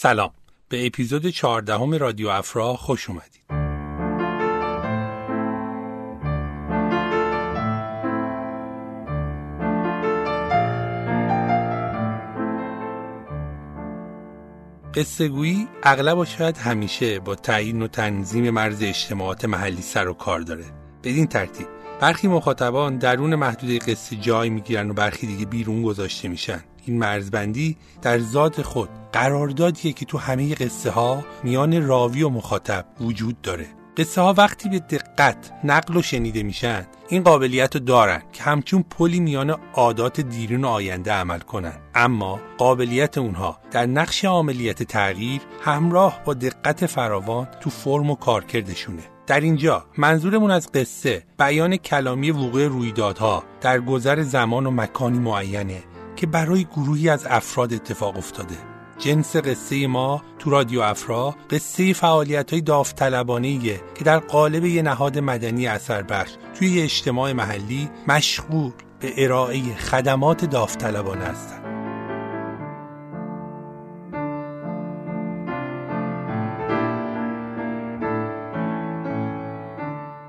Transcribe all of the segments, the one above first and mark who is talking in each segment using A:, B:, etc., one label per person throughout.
A: سلام. به اپیزود 14 رادیو افرا خوش اومدید. قصه گویی اغلب و شاید همیشه با تعیین و تنظیم مرز اجتماعات محلی سر و کار داره. بدین ترتیب برخی مخاطبان درون محدوده قصه جای می‌گیرن و برخی دیگه بیرون گذاشته میشن. این مرزبندی در ذات خود قراردادیه که تو همه قصه ها میان راوی و مخاطب وجود داره. قصه ها وقتی به دقت نقل و شنیده میشن این قابلیت رو دارن که همچون پلی میان عادات دیرین و آینده عمل کنن. اما قابلیت اونها در نقش عملیت تغییر همراه با دقت فراوان تو فرم و کارکردشونه. در اینجا منظورمون از قصه بیان کلامی وقوع رویدادها در گذر زمان و مکانی معینه که برای گروهی از افراد اتفاق افتاده جنس قصه ما تو رادیو افرا قصه فعالیت های داوطلبانه که در قالب یه نهاد مدنی اثر بخش توی اجتماع محلی مشغول به ارائه خدمات داوطلبانه هستند.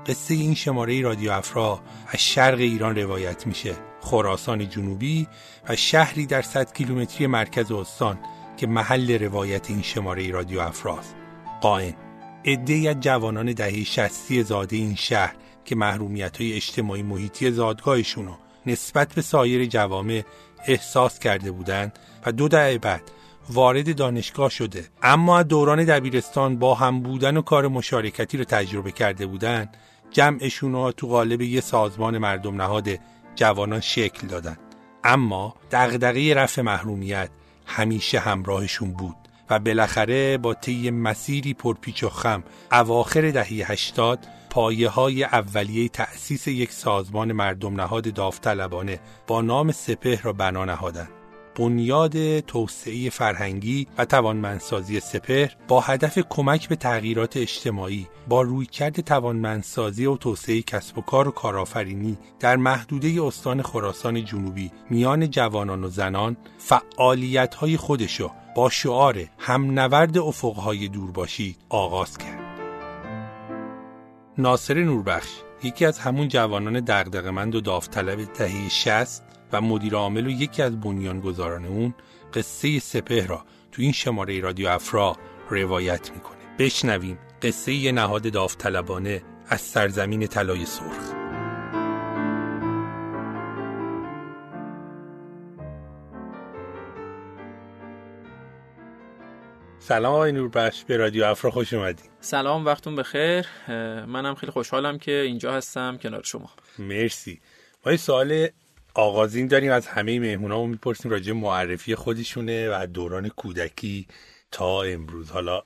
A: قصه این شماره رادیو افرا از شرق ایران روایت میشه خراسان جنوبی و شهری در 100 کیلومتری مرکز استان که محل روایت این شماره رادیو افراست قائن از جوانان دهه شستی زاده این شهر که محرومیت های اجتماعی محیطی زادگاهشون رو نسبت به سایر جوامع احساس کرده بودند و دو دهه بعد وارد دانشگاه شده. اما از دوران دبیرستان با هم بودن و کار مشارکتی رو تجربه کرده بودند. جمعشون رو تو قالب یه سازمان مردم نهاد جوانان شکل دادن اما دغدغه رفع محرومیت همیشه همراهشون بود و بالاخره با طی مسیری پرپیچ و خم اواخر دهه 80 پایه های اولیه تأسیس یک سازمان مردم نهاد داوطلبانه با نام سپه را بنا نهادند. بنیاد توسعه فرهنگی و توانمندسازی سپهر با هدف کمک به تغییرات اجتماعی با رویکرد توانمندسازی و توسعه کسب و کار و کارآفرینی در محدوده استان خراسان جنوبی میان جوانان و زنان فعالیت‌های خودشو با شعار هم نورد افقهای دور باشید آغاز کرد. ناصر نوربخش یکی از همون جوانان دغدغه‌مند و داوطلب دهه 60 و مدیر عامل و یکی از بنیانگذاران اون قصه سپه را تو این شماره رادیو افرا روایت می‌کنه. بشنویم قصه نهاد داوطلبانه از سرزمین طلای سرخ. سلام آقای نوربخش به رادیو افرا خوش اومدید
B: سلام وقتون بخیر. منم خیلی خوشحالم که اینجا هستم کنار شما.
A: مرسی. ما یه سوال آغازین داریم از همه مهمونامون می‌پرسیم راجع معرفی خودشونه و دوران کودکی تا امروز. حالا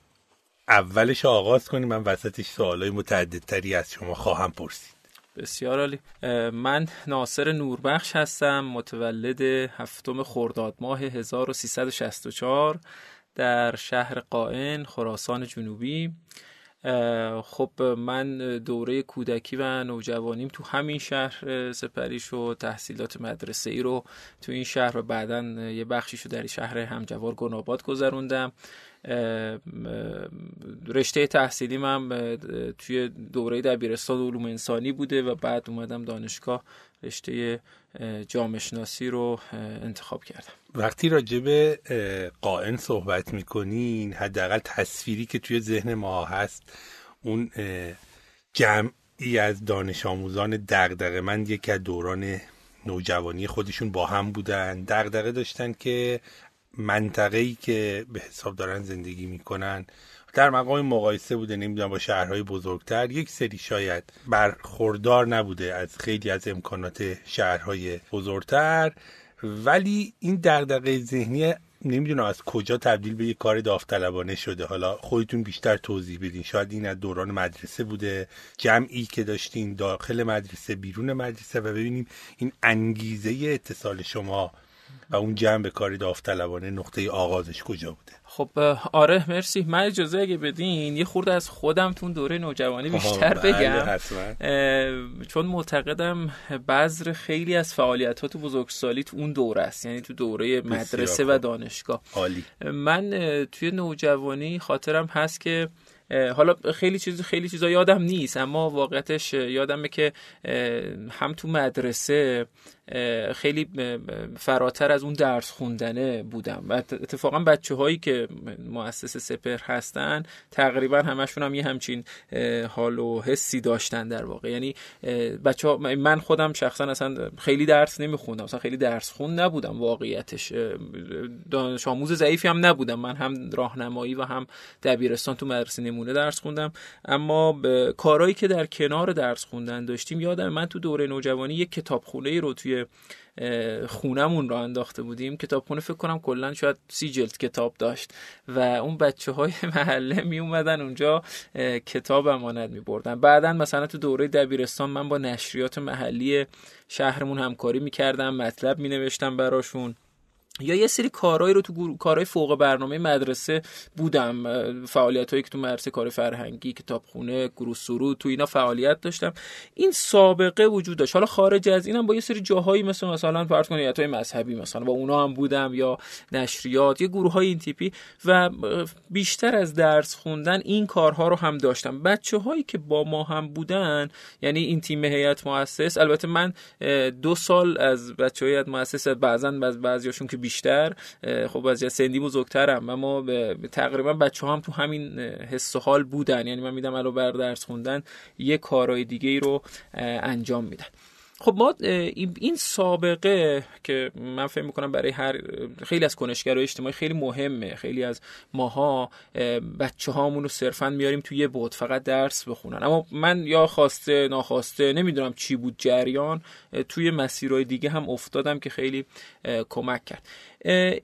A: اولش آغاز کنیم من وسطش سوالای متعددتری از شما خواهم پرسید.
B: بسیار عالی. من ناصر نوربخش هستم متولد هفتم خرداد ماه 1364 در شهر قائن خراسان جنوبی. خب من دوره کودکی و نوجوانیم تو همین شهر سپری شد تحصیلات مدرسه ای رو تو این شهر و بعدا یه بخشیشو در شهر همجوار گناباد گذروندم. رشته تحصیلی من توی دوره دبیرستان علوم انسانی بوده و بعد اومدم دانشگاه رشته جامعه شناسی رو انتخاب کردم.
A: وقتی راجع به قائن صحبت می‌کنین حداقل تصویری که توی ذهن ما هست اون جمعی از دانش آموزان دغدغه من یکی از دوران نوجوانی خودشون با هم بودن دغدغه داشتن که منطقه‌ای که به حساب دارن زندگی می‌کنن. در مقام مقایسه بوده نمی‌دونم با شهرهای بزرگتر. یک سری شاید برخوردار نبوده از خیلی از امکانات شهرهای بزرگتر. ولی این دغدغه ذهنی نمی‌دونم از کجا تبدیل به یک کار داوطلبانه شده. حالا خودتون بیشتر توضیح بدین. شاید این از دوران مدرسه بوده. جمعی که داشتین داخل مدرسه بیرون مدرسه و ببینیم این انگیزه اتصال شما و اون جنب کاری داوطلبانه نقطه آغازش کجا بوده؟
B: خب آره مرسی. من اجازه اگه بدین یه خورده از خودم تو دوره نوجوانی بیشتر
A: بله،
B: بگم. چون معتقدم بذر خیلی از فعالیت ها تو بزرگسالی تو اون دوره است یعنی تو دوره مدرسه و دانشگاه.
A: عالی.
B: من توی نوجوانی خاطرم هست که حالا خیلی چیز خیلی چیزا یادم نیست اما واقعتش یادمه که هم تو مدرسه خیلی فراتر از اون درس خوندنه بودم. و اتفاقا بچه هایی که مؤسس سپر هستن تقریبا همشون هم یه همچین حال و حسی داشتن در واقع. یعنی بچه من خودم شخصا اصلا خیلی درس نمیخوندم. اصلا خیلی درس خون نبودم واقعیتش. دانش آموز ضعیفی هم نبودم. من هم راهنمایی و هم دبیرستان تو مدرسه نمونه درس خوندم. اما کارهایی که در کنار درس خوندن داشتیم یادم من تو دوره نوجوانی یک کتابخونه رو توی خونمون را انداخته بودیم. کتابخونه فکر کنم کلا شاید سی جلد کتاب داشت و اون بچه های محله می اومدن اونجا کتاب امانت می بردن بعدا مثلا تو دوره دبیرستان من با نشریات محلی شهرمون همکاری می کردم مطلب می نوشتم براشون. یا یه سری کارهایی رو تو کارهای فوق برنامه مدرسه بودم. فعالیت هایی که تو مدرسه کار فرهنگی کتابخونه گروه سرود تو اینا فعالیت داشتم. این سابقه وجود داشت. حالا خارج از اینم با یه سری جاهایی مثل مثلا فرض کنید های مذهبی مثلا با اونا هم بودم یا نشریات یه گروه های این تیپی و بیشتر از درس خوندن این کارها رو هم داشتم. بچه هایی که با ما هم بودن یعنی این تیم هیئت مؤسس البته من دو سال از بچه های مؤسس بعضا بعضیاشون که بیشتر خب از سندی بزرگترم اما تقریبا بچه هم تو همین حس و حال بودن یعنی من میدم الان بر درس خوندن یه کارهای دیگه ای رو انجام میدن. خب ما این سابقه که من فکر می‌کنم برای هر خیلی از کنشگرای اجتماعی خیلی مهمه. خیلی از ماها بچه هامون رو صرفا میاریم توی یه بود فقط درس بخونن. اما من یا خواسته ناخواسته نمی‌دونم چی بود جریان توی مسیرهای دیگه هم افتادم که خیلی کمک کرد.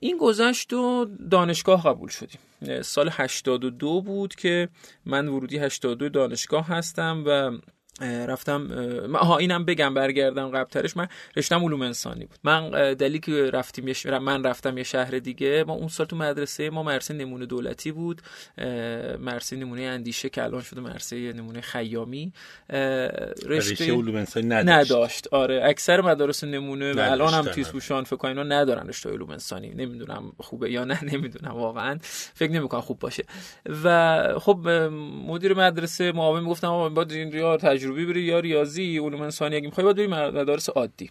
B: این گذشت و دانشگاه قبول شدیم. سال 82 بود که من ورودی 82 دانشگاه هستم و رفتم ها اینم بگم برگردم قبلترش. من رشتم علوم انسانی بود. من دلیلی که رفتیم یه من رفتم یه شهر دیگه ما اون سال تو مدرسه ما مرسه نمونه دولتی بود. مرسه نمونه اندیشه که الان شده مرسه نمونه خیامی.
A: رشته علوم انسانی
B: نداشت. نداشت. آره اکثر مدارس نمونه و الان هم تیزهوشان فکر کنم ندارن رشته علوم انسانی. نمی‌دونم خوبه یا نه نمی‌دونم واقعا. فکر نمی‌کنم خوب باشه. و خب مدیر مدرسه معاون می‌گفتم باید این تجربه تجربی بری یا ریاضی علوم انسانی اگه می‌خوای باید بری مدارس عادی.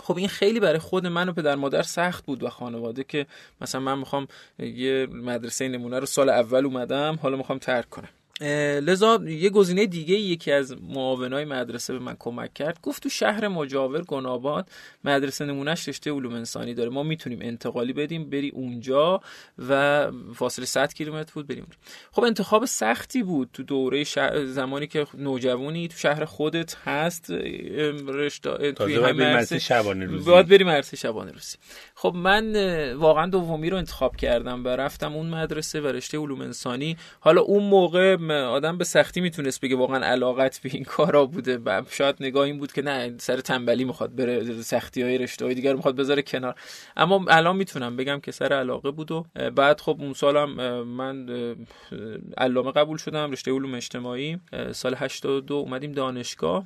B: خب این خیلی برای خود من و پدر مادر سخت بود و خانواده که مثلا من می‌خوام یه مدرسه نمونه رو سال اول اومدم حالا می‌خوام ترک کنم. لذا یه گزینه دیگه یکی از معاونای مدرسه به من کمک کرد. گفت تو شهر مجاور گناباد مدرسه نمونهش رشته علوم انسانی داره. ما می‌تونیم انتقالی بدیم بری اونجا و فاصله 100 کیلومتر بود بریم. خب انتخاب سختی بود تو دوره زمانی که نوجوانی تو شهر خودت هست
A: رشته توی مدرسه شبانه روزی.
B: باید بریم مدرسه شبانه روزی. خب من واقعا دومی رو انتخاب کردم و رفتم اون مدرسه و رشته علوم انسانی. حالا اون موقع آدم به سختی می‌تونست بگه واقعا علاقت به این کارا بوده. و شاید نگاه این بود که نه سر تنبلی می‌خواد بره سختی های رشته های دیگر می‌خواد بذاره کنار. اما الان می‌تونم بگم که سر علاقه بود و بعد خب اون سالم من علامه قبول شدم رشته علوم اجتماعی. سال 82 اومدیم دانشگاه.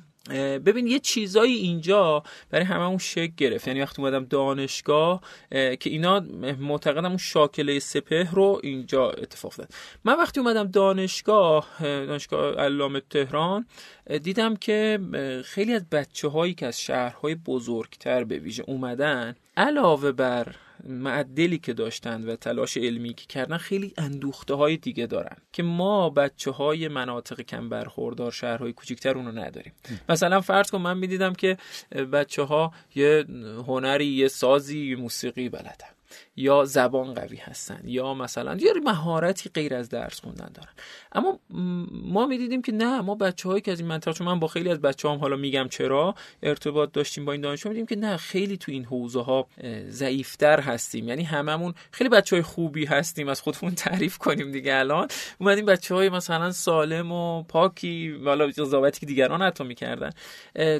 B: ببین یه چیزایی اینجا برای همه اون شک گرفت. یعنی وقتی اومدم دانشگاه که اینا معتقدم اون شاکله سپه رو اینجا اتفاق داد من وقتی اومدم دانشگاه دانشگاه علامه تهران دیدم که خیلی از بچه هایی که از شهرهای بزرگتر به ویژه اومدن علاوه بر معدلی که داشتن و تلاش علمی که کردن خیلی اندوخته های دیگه دارن که ما بچه های مناطق کم برخوردار شهرهای کوچیکتر اونو نداریم. مثلا فرض کن من می‌دیدم که بچه ها یه هنری یه سازی یه موسیقی بلدن. یا زبان قوی هستن یا مثلا یا مهارتی غیر از درس خوندن دارن. اما ما می‌دیدیم که نه ما بچه هایی که از این منطقه چون من با خیلی از بچه هم حالا میگم چرا ارتباط داشتیم با این دانشجو میدیم که نه خیلی تو این حوزه ها ضعیفتر هستیم. یعنی هممون خیلی بچه های خوبی هستیم از خودمون تعریف کنیم دیگه الان. اومدیم بچه های مثلا سالم و پاکی حالا قضاوتی که دیگران حتی می‌کردن.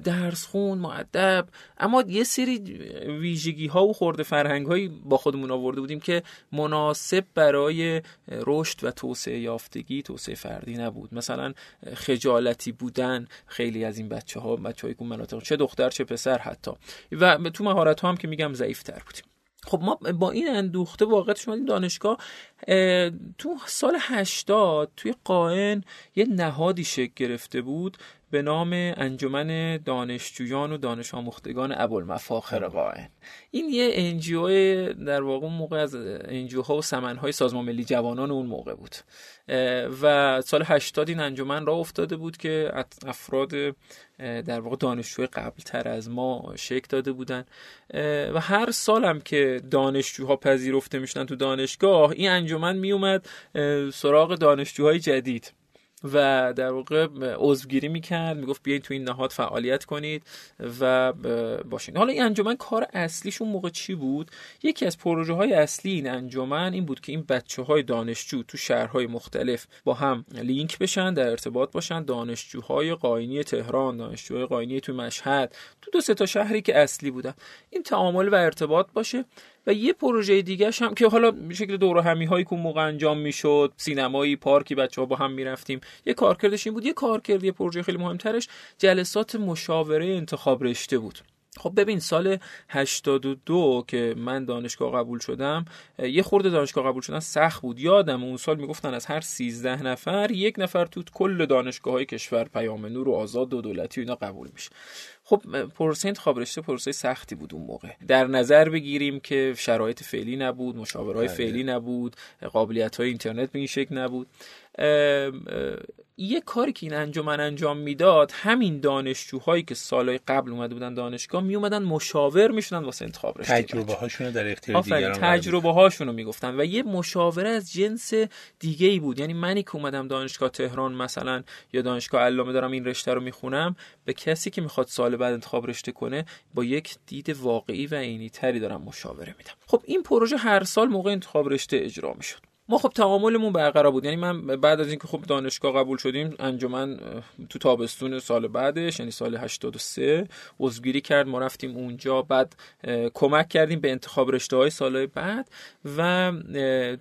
B: درس خون معدب اما یه سری ویژگی ها و خورده فرهنگ هایی با خودمون آورده بودیم که مناسب برای رشد و توسعه یافتگی توسعه فردی نبود. مثلا خجالتی بودن خیلی از این بچه ها بچه های مناطق چه دختر چه پسر حتی. و تو مهارت ها هم که میگم ضعیف تر بودیم. خب ما با این اندوخته واقعا شما دانشگاه. تو سال 80 توی قائن یه نهادی شکل گرفته بود. به نام انجمن دانشجویان و دانش آموختگان ابوالمفاخر قائن این یه انجیو در واقع موقع از انجیوها و سمنهای سازمان ملی جوانان اون موقع بود. و سال 80 این انجمن را افتاده بود که افراد در واقع دانشجوی قبل تر از ما شکل داده بودن. و هر سالم که دانشجوها پذیرفته می‌شدن تو دانشگاه این انجمن میومد سراغ دانشجوهای جدید. و در واقع عضوگیری می‌کرد می‌گفت بیاین تو این نهاد فعالیت کنید و باشین. حالا این انجمن کار اصلیشون موقع چی بود؟ یکی از پروژه های اصلی این انجمن این بود که این بچه های دانشجو تو شهرهای مختلف با هم لینک بشن در ارتباط باشن دانشجوهای قاینی تهران دانشجوهای قاینی تو مشهد تو دو سه تا شهری که اصلی بودن. این تعامل و ارتباط باشه. و یه پروژه دیگه هم که حالا به شکل دوره همی هایی که موقع انجام می‌شد سینمایی پارکی بچه ها با هم می‌رفتیم. یه کارکردش این بود. یه کارکرد یه پروژه خیلی مهمترش جلسات مشاوره انتخاب رشته بود. خب ببین سال 82 که من دانشگاه قبول شدم یه خورده دانشگاه قبول شدن سخت بود. یادم اون سال می‌گفتن از هر 13 نفر یک نفر تو کل دانشگاه های کشور پیام نور و آزاد و دولتی و اینا قبول میشه. خب پروسه انتخاب رشته پروسه سختی بود اون موقع. در نظر بگیریم که شرایط فعلی نبود مشاورهای بله. فعلی نبود قابلیت های اینترنت به این شکل نبود. یه کاری که این انجمن انجام می‌داد همین دانشجوهایی که سالهای قبل اومده بودن دانشگاه می اومدن مشاور می‌شدن واسه انتخاب رشته
A: تجربه هاشونو در اختیار دیگران
B: تجربه هاشونو می‌گفتن و یه مشاوره از جنس دیگه ای بود. یعنی منی که اومدم دانشگاه تهران مثلا یا دانشگاه علامه دارم این رشته رو می‌خونم به کسی که می‌خواد سال بعد انتخاب رشته کنه با یک دید واقعی و عینی تری دارم مشاوره میدم. خب این پروژه هر سال موقع انتخاب رشته اجرا می‌شد. ما خب تعاملمون برقرار بود. یعنی من بعد از اینکه خب دانشگاه قبول شدیم انجمن تو تابستون سال بعدش یعنی سال 83 عضوگیری کرد ما رفتیم اونجا بعد کمک کردیم به انتخاب رشته های سال بعد و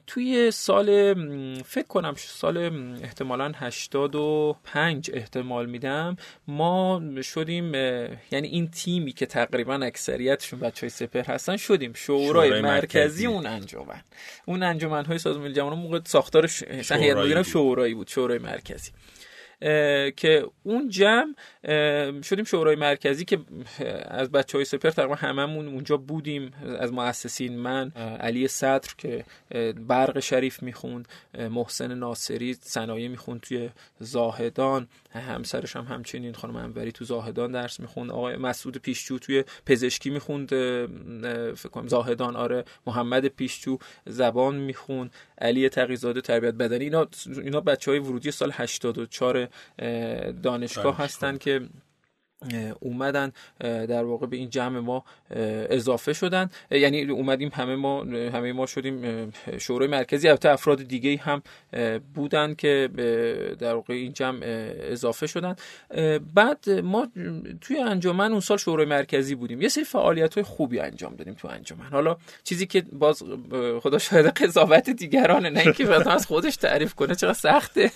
B: توی سال فکر کنم سال احتمالا 85 احتمال میدم ما شدیم یعنی این تیمی که تقریبا اکثریتشون بچه های سپر هستن شدیم. شورای, مرکزی, مرکزی اون انجمن. اون انجمن های سازمان جوانان موقع ساختارش هیئت مدیره شورایی بود شورای مرکزی. که اون جمع شدیم شورای مرکزی که از بچه های سپر تقریبا هممون اونجا بودیم. از مؤسسین من علی صدر که برق شریف می‌خوند محسن ناصری صنایع می‌خوند توی زاهدان همسرش هم همچنین خانم انوری تو زاهدان درس می‌خوند آقای مسعود پیشچو توی پزشکی می‌خوند فکر کنم زاهدان آره محمد پیشچو زبان می‌خوند علی تقیزاده تربیت بدنی اینا اینا بچه های ورودی سال 84 دانشگاه. هستن که اومدن در واقع به این جمع ما اضافه شدن. یعنی اومدیم همه ما همه ما شدیم شورای مرکزی. البته افراد دیگه هم بودن که در واقع این جمع اضافه شدن. بعد ما توی انجمن اون سال شورای مرکزی بودیم. یه سری فعالیت های خوبی انجام دادیم تو انجمن. حالا چیزی که باز خدا شاهد قضاوت دیگرانه نه اینکه مثلا از خودش تعریف کنه چقدر سخته.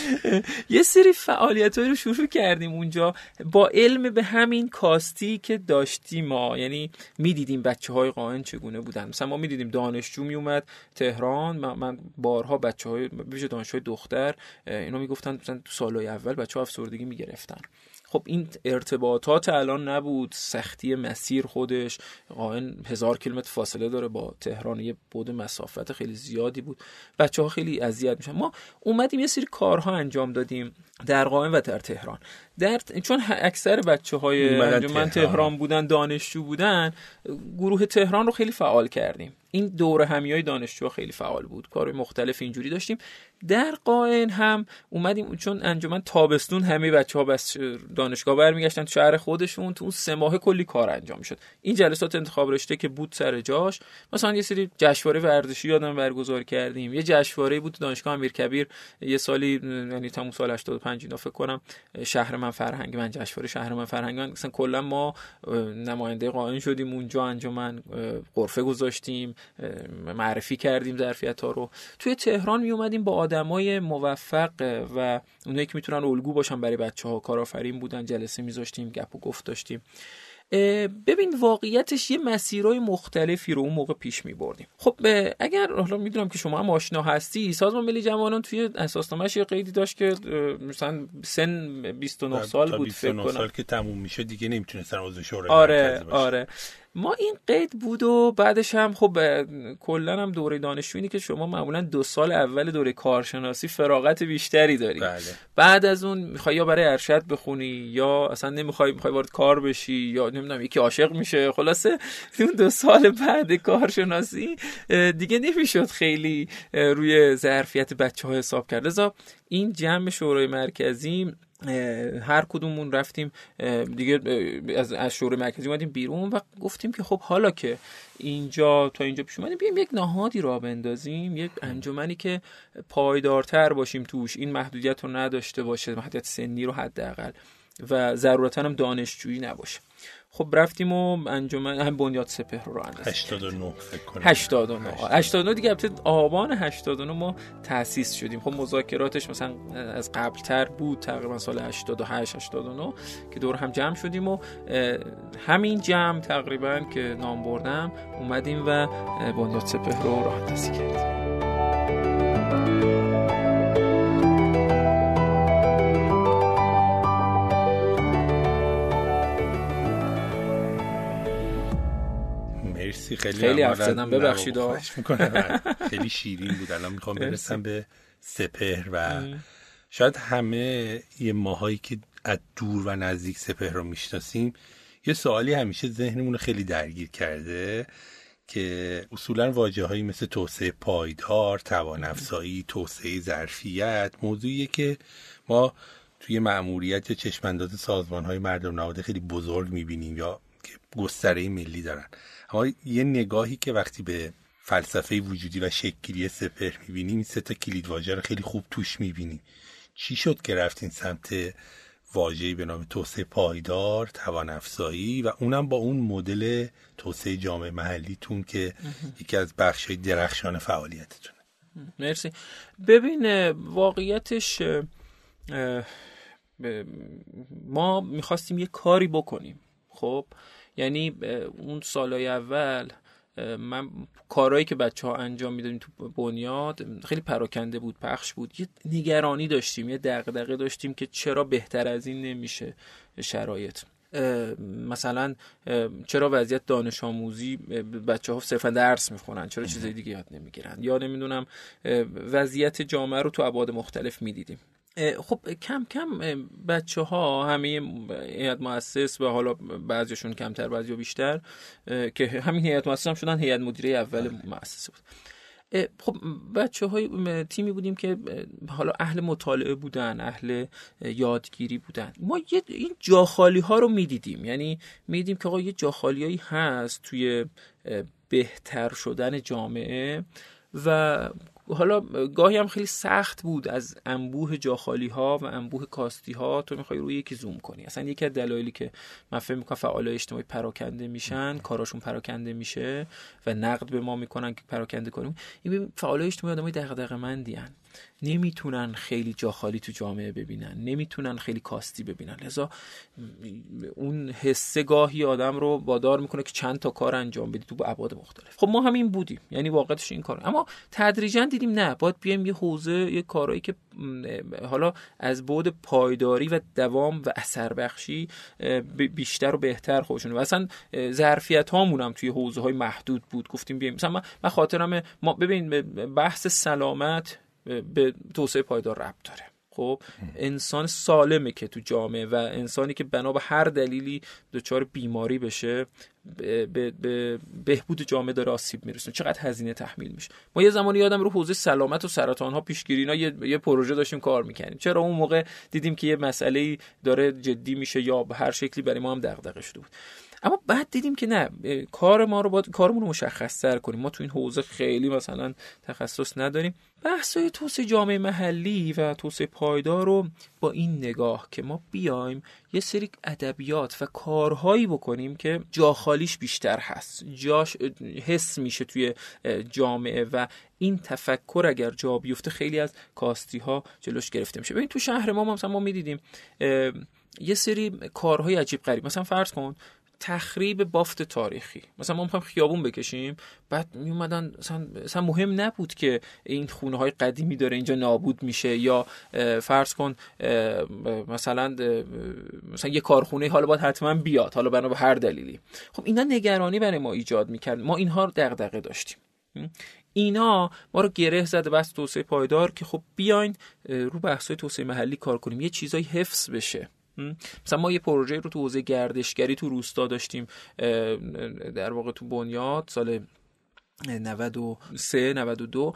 B: یه سری فعالیت رو شروع کردیم اونجا. با علم به همین کاستی که داشتیم ما. یعنی می‌دیدیم بچه های قائن چگونه بودن. مثلا ما می‌دیدیم دانشجو میومد تهران. من بارها بچه های بیشه دانشجوی دختر اینا می‌گفتن مثلا تو سالهای اول بچه ها افسردگی می‌گرفتن. خب این ارتباطات الان نبود سختی مسیر خودش قائن هزار کیلومتر فاصله داره با تهران یه بود مسافت خیلی زیادی بود. بچه ها خیلی اذیت میشن. ما اومدیم یه سری کارها انجام دادیم در قائن و در تهران. در چون اکثر بچه های انجمن تهران. تهران بودن دانشجو بودن گروه تهران رو خیلی فعال کردیم. این دور همی های دانشجو خیلی فعال بود. کار مختلف اینجوری داشتیم. در قائن هم اومدیم چون انجمن تابستون همه بچه ها دانشگاه برمیگشتن تو شهر خودشون تو اون سه ماه کلی کار انجام شد. این جلسات انتخاب رشته که بود سر جاش مثلا یه سری جشنواره ورزشی یادم برگزار کردیم. یه جشنواره بود دانشگاه امیرکبیر یه سالی یعنی تموم سال 85 اینا فکر کنم شهر من فرهنگ من جشنواره شهر من فرهنگ من. مثلا کلا ما نماینده قائن شدیم اونجا انجمن قرفه گذاشتیم معرفی کردیم ظرفیت ها رو. توی تهران می اومدیم با آدمای موفق و اونایی که می‌تونن الگو باشن برای بچه ها کارآفرین بودن جلسه میذاشتیم گپ و گفت داشتیم. ببین واقعیتش یه مسیرهای مختلفی رو اون موقع پیش می بردیم خب اگر حالا می‌دونم که شما هم آشنا هستی سازمان ملی جوانان توی اساسنامه‌اش یه قیدی داشت که مثلا سن 29 سال بود فکر کنم.
A: سال که تموم میشه دیگه نمی‌تونستن عضو شورای
B: آره آره. ما این قید بود و بعدش هم خب کلا هم دوره دانشجویی که شما معمولا دو سال اول دوره کارشناسی فراغت بیشتری داری.
A: بله.
B: بعد از اون می‌خوای یا برای ارشد بخونی یا اصلا نمی‌خوای می‌خوای وارد کار بشی یا نمی‌دونم یکی عاشق میشه. خلاصه اون دو سال بعد کارشناسی دیگه نمی‌شد خیلی روی ظرفیت بچه ها حساب کرد. این جمع شورای مرکزی هر کدومون رفتیم دیگه از از شورای مرکزی اومدیم بیرون و گفتیم که خب حالا که اینجا تا اینجا پیش اومدیم بیایم یک نهادی را بندازیم یک انجمنی که پایدارتر باشیم توش این محدودیت رو نداشته باشه محدودیت سنی رو حداقل و ضرورتا هم دانشجویی نباشه. خب رفتیم و انجمن هم بنیاد سپهر رو اندازیم
A: 89 فکر کنم.
B: 89 89 دیگه البته آبان 89 ما تأسیس شدیم. خب مذاکراتش مثلا از قبل تر بود تقریبا سال 88 89 که دور هم جمع شدیم و همین جمع تقریبا که نام بردم اومدیم و بنیاد سپهر رو راه اندازی کردیم.
A: خیلی
B: خیلی حرف زدم ببخشید
A: خیلی شیرین بود. الان می‌خوام برسم به سپهر و شاید همه یه ماهایی که از دور و نزدیک سپهر رو می‌شناسیم یه سوالی همیشه ذهنمون رو خیلی درگیر کرده که اصولا واجه هایی مثل توسعه پایدار، توان افزایی، توسعه ظرفیت موضوعیه که ما توی مأموریت یا چشمانداز سازمان های مردم نهاده خیلی بزرگ می‌بینیم یا که گستره ملی دارن. اما یه نگاهی که وقتی به فلسفه وجودی و شکلی سپر می‌بینیم این سه تا کلید واژه رو خیلی خوب توش می‌بینیم چی شد که رفتین سمت واژه‌ای به نام توسعه پایدار توان افزایی و اونم با اون مدل توسعه جامعه محلیتون که یکی از بخشای درخشان فعالیتتونه.
B: مرسی. ببین واقعیتش ما می‌خواستیم یه کاری بکنیم. خب؟ یعنی اون سالهای اول من کارهایی که بچه ها انجام می‌دادیم تو بنیاد خیلی پراکنده بود پخش بود. یه نگرانی داشتیم یه دغدغه داشتیم که چرا بهتر از این نمیشه شرایط. مثلا چرا وضعیت دانش آموزی بچه ها صرفا درس می‌خونن؟ چرا چیزای دیگه یاد نمی‌گیرن؟ یا نمی‌دونم وضعیت جامعه رو تو ابعاد مختلف می‌دیدیم. خب کم کم بچه ها همه هیئت مؤسس و حالا بعضیشون کمتر بعضی بیشتر که همین هیئت مؤسس هم شدن هیئت مدیره اول مؤسسه بود. خب بچه های تیمی بودیم که حالا اهل مطالعه بودن اهل یادگیری بودن. ما یه این جاخالی ها رو می‌دیدیم. یعنی می‌دیدیم که آقا یه جاخالی هست توی بهتر شدن جامعه و حالا گاهی هم خیلی سخت بود از انبوه جاخالی ها و انبوه کاستی ها تو می‌خوای روی یکی زوم کنی. اصلا یکی از دلایلی که من فکر می‌کنم فعالای اجتماعی پراکنده میشن کاراشون پراکنده میشه و نقد به ما می‌کنن که پراکنده کنیم. این فعالای اجتماعی آدمای دغدغه مندی نمی‌تونن خیلی جا خالی تو جامعه ببینن نمی‌تونن خیلی کاستی ببینن. لذا اون حسه گاهی آدم رو وادار می‌کنه که چند تا کار انجام بدی تو ابعاد مختلف. خب ما همین بودیم یعنی واقعتش این کار اما تدریجا دیدیم نه باید بیایم یه حوزه یه کارهایی که حالا از بعد پایداری و دوام و اثر بخشی بیشتر و بهتر خودشون و اصلا ظرفیت هامون هم توی حوزه های محدود بود. گفتیم بیایم. مثلا من خاطرم ما ببین بحث سلامت به توسعه پایدار ربط داره. خب انسان سالمه که تو جامعه و انسانی که بنا به هر دلیلی دچار بیماری بشه به, به, بهبود جامعه داره آسیب میرسونه. چقدر هزینه تحمیل میشه؟ ما یه زمانی یادم رو حوزه سلامت و سرطان ها پیشگیری اینا یه،, یه پروژه داشتیم کار می‌کنیم چرا اون موقع دیدیم که یه مسئله داره جدی میشه یا به هر شکلی برای ما هم دغدغه شده بود. اما بعد دیدیم که نه کار ما رو باید کارمون رو مشخص تر کنیم. ما تو این حوزه خیلی مثلا تخصص نداریم. بحثای توسعه جامعه محلی و توسعه پایدار رو با این نگاه که ما بیایم یه سری ادبیات و کارهایی بکنیم که جاخالیش بیشتر هست. جاش حس میشه توی جامعه و این تفکر اگر جا بیفته خیلی از کاستی ها جلوش گرفته میشه. ببین تو شهر ما مثلا ما می‌دیدیم یه سری کارهای عجیب غریب. مثلا فرض کن تخریب بافت تاریخی. مثلا ما می‌خوایم خیابون بکشیم بعد می اومدن مثلا, مهم نبود که این خونه های قدیمی داره اینجا نابود میشه یا فرض کن مثلا مثلا یه کارخونه حالا باید حتما بیاد حالا بنا به هر دلیلی. خب اینا نگرانی برای ما ایجاد می‌کرد. ما اینها رو دغدغه داشتیم. اینا ما رو گره زده بس توسعه پایدار که خب بیاین رو بحث‌های توسعه محلی کار کنیم. یه چیزایی حفظ بشه. مثلا ما یه پروژه رو تو حوزه گردشگری تو روستا داشتیم در واقع تو بنیاد سال 93 92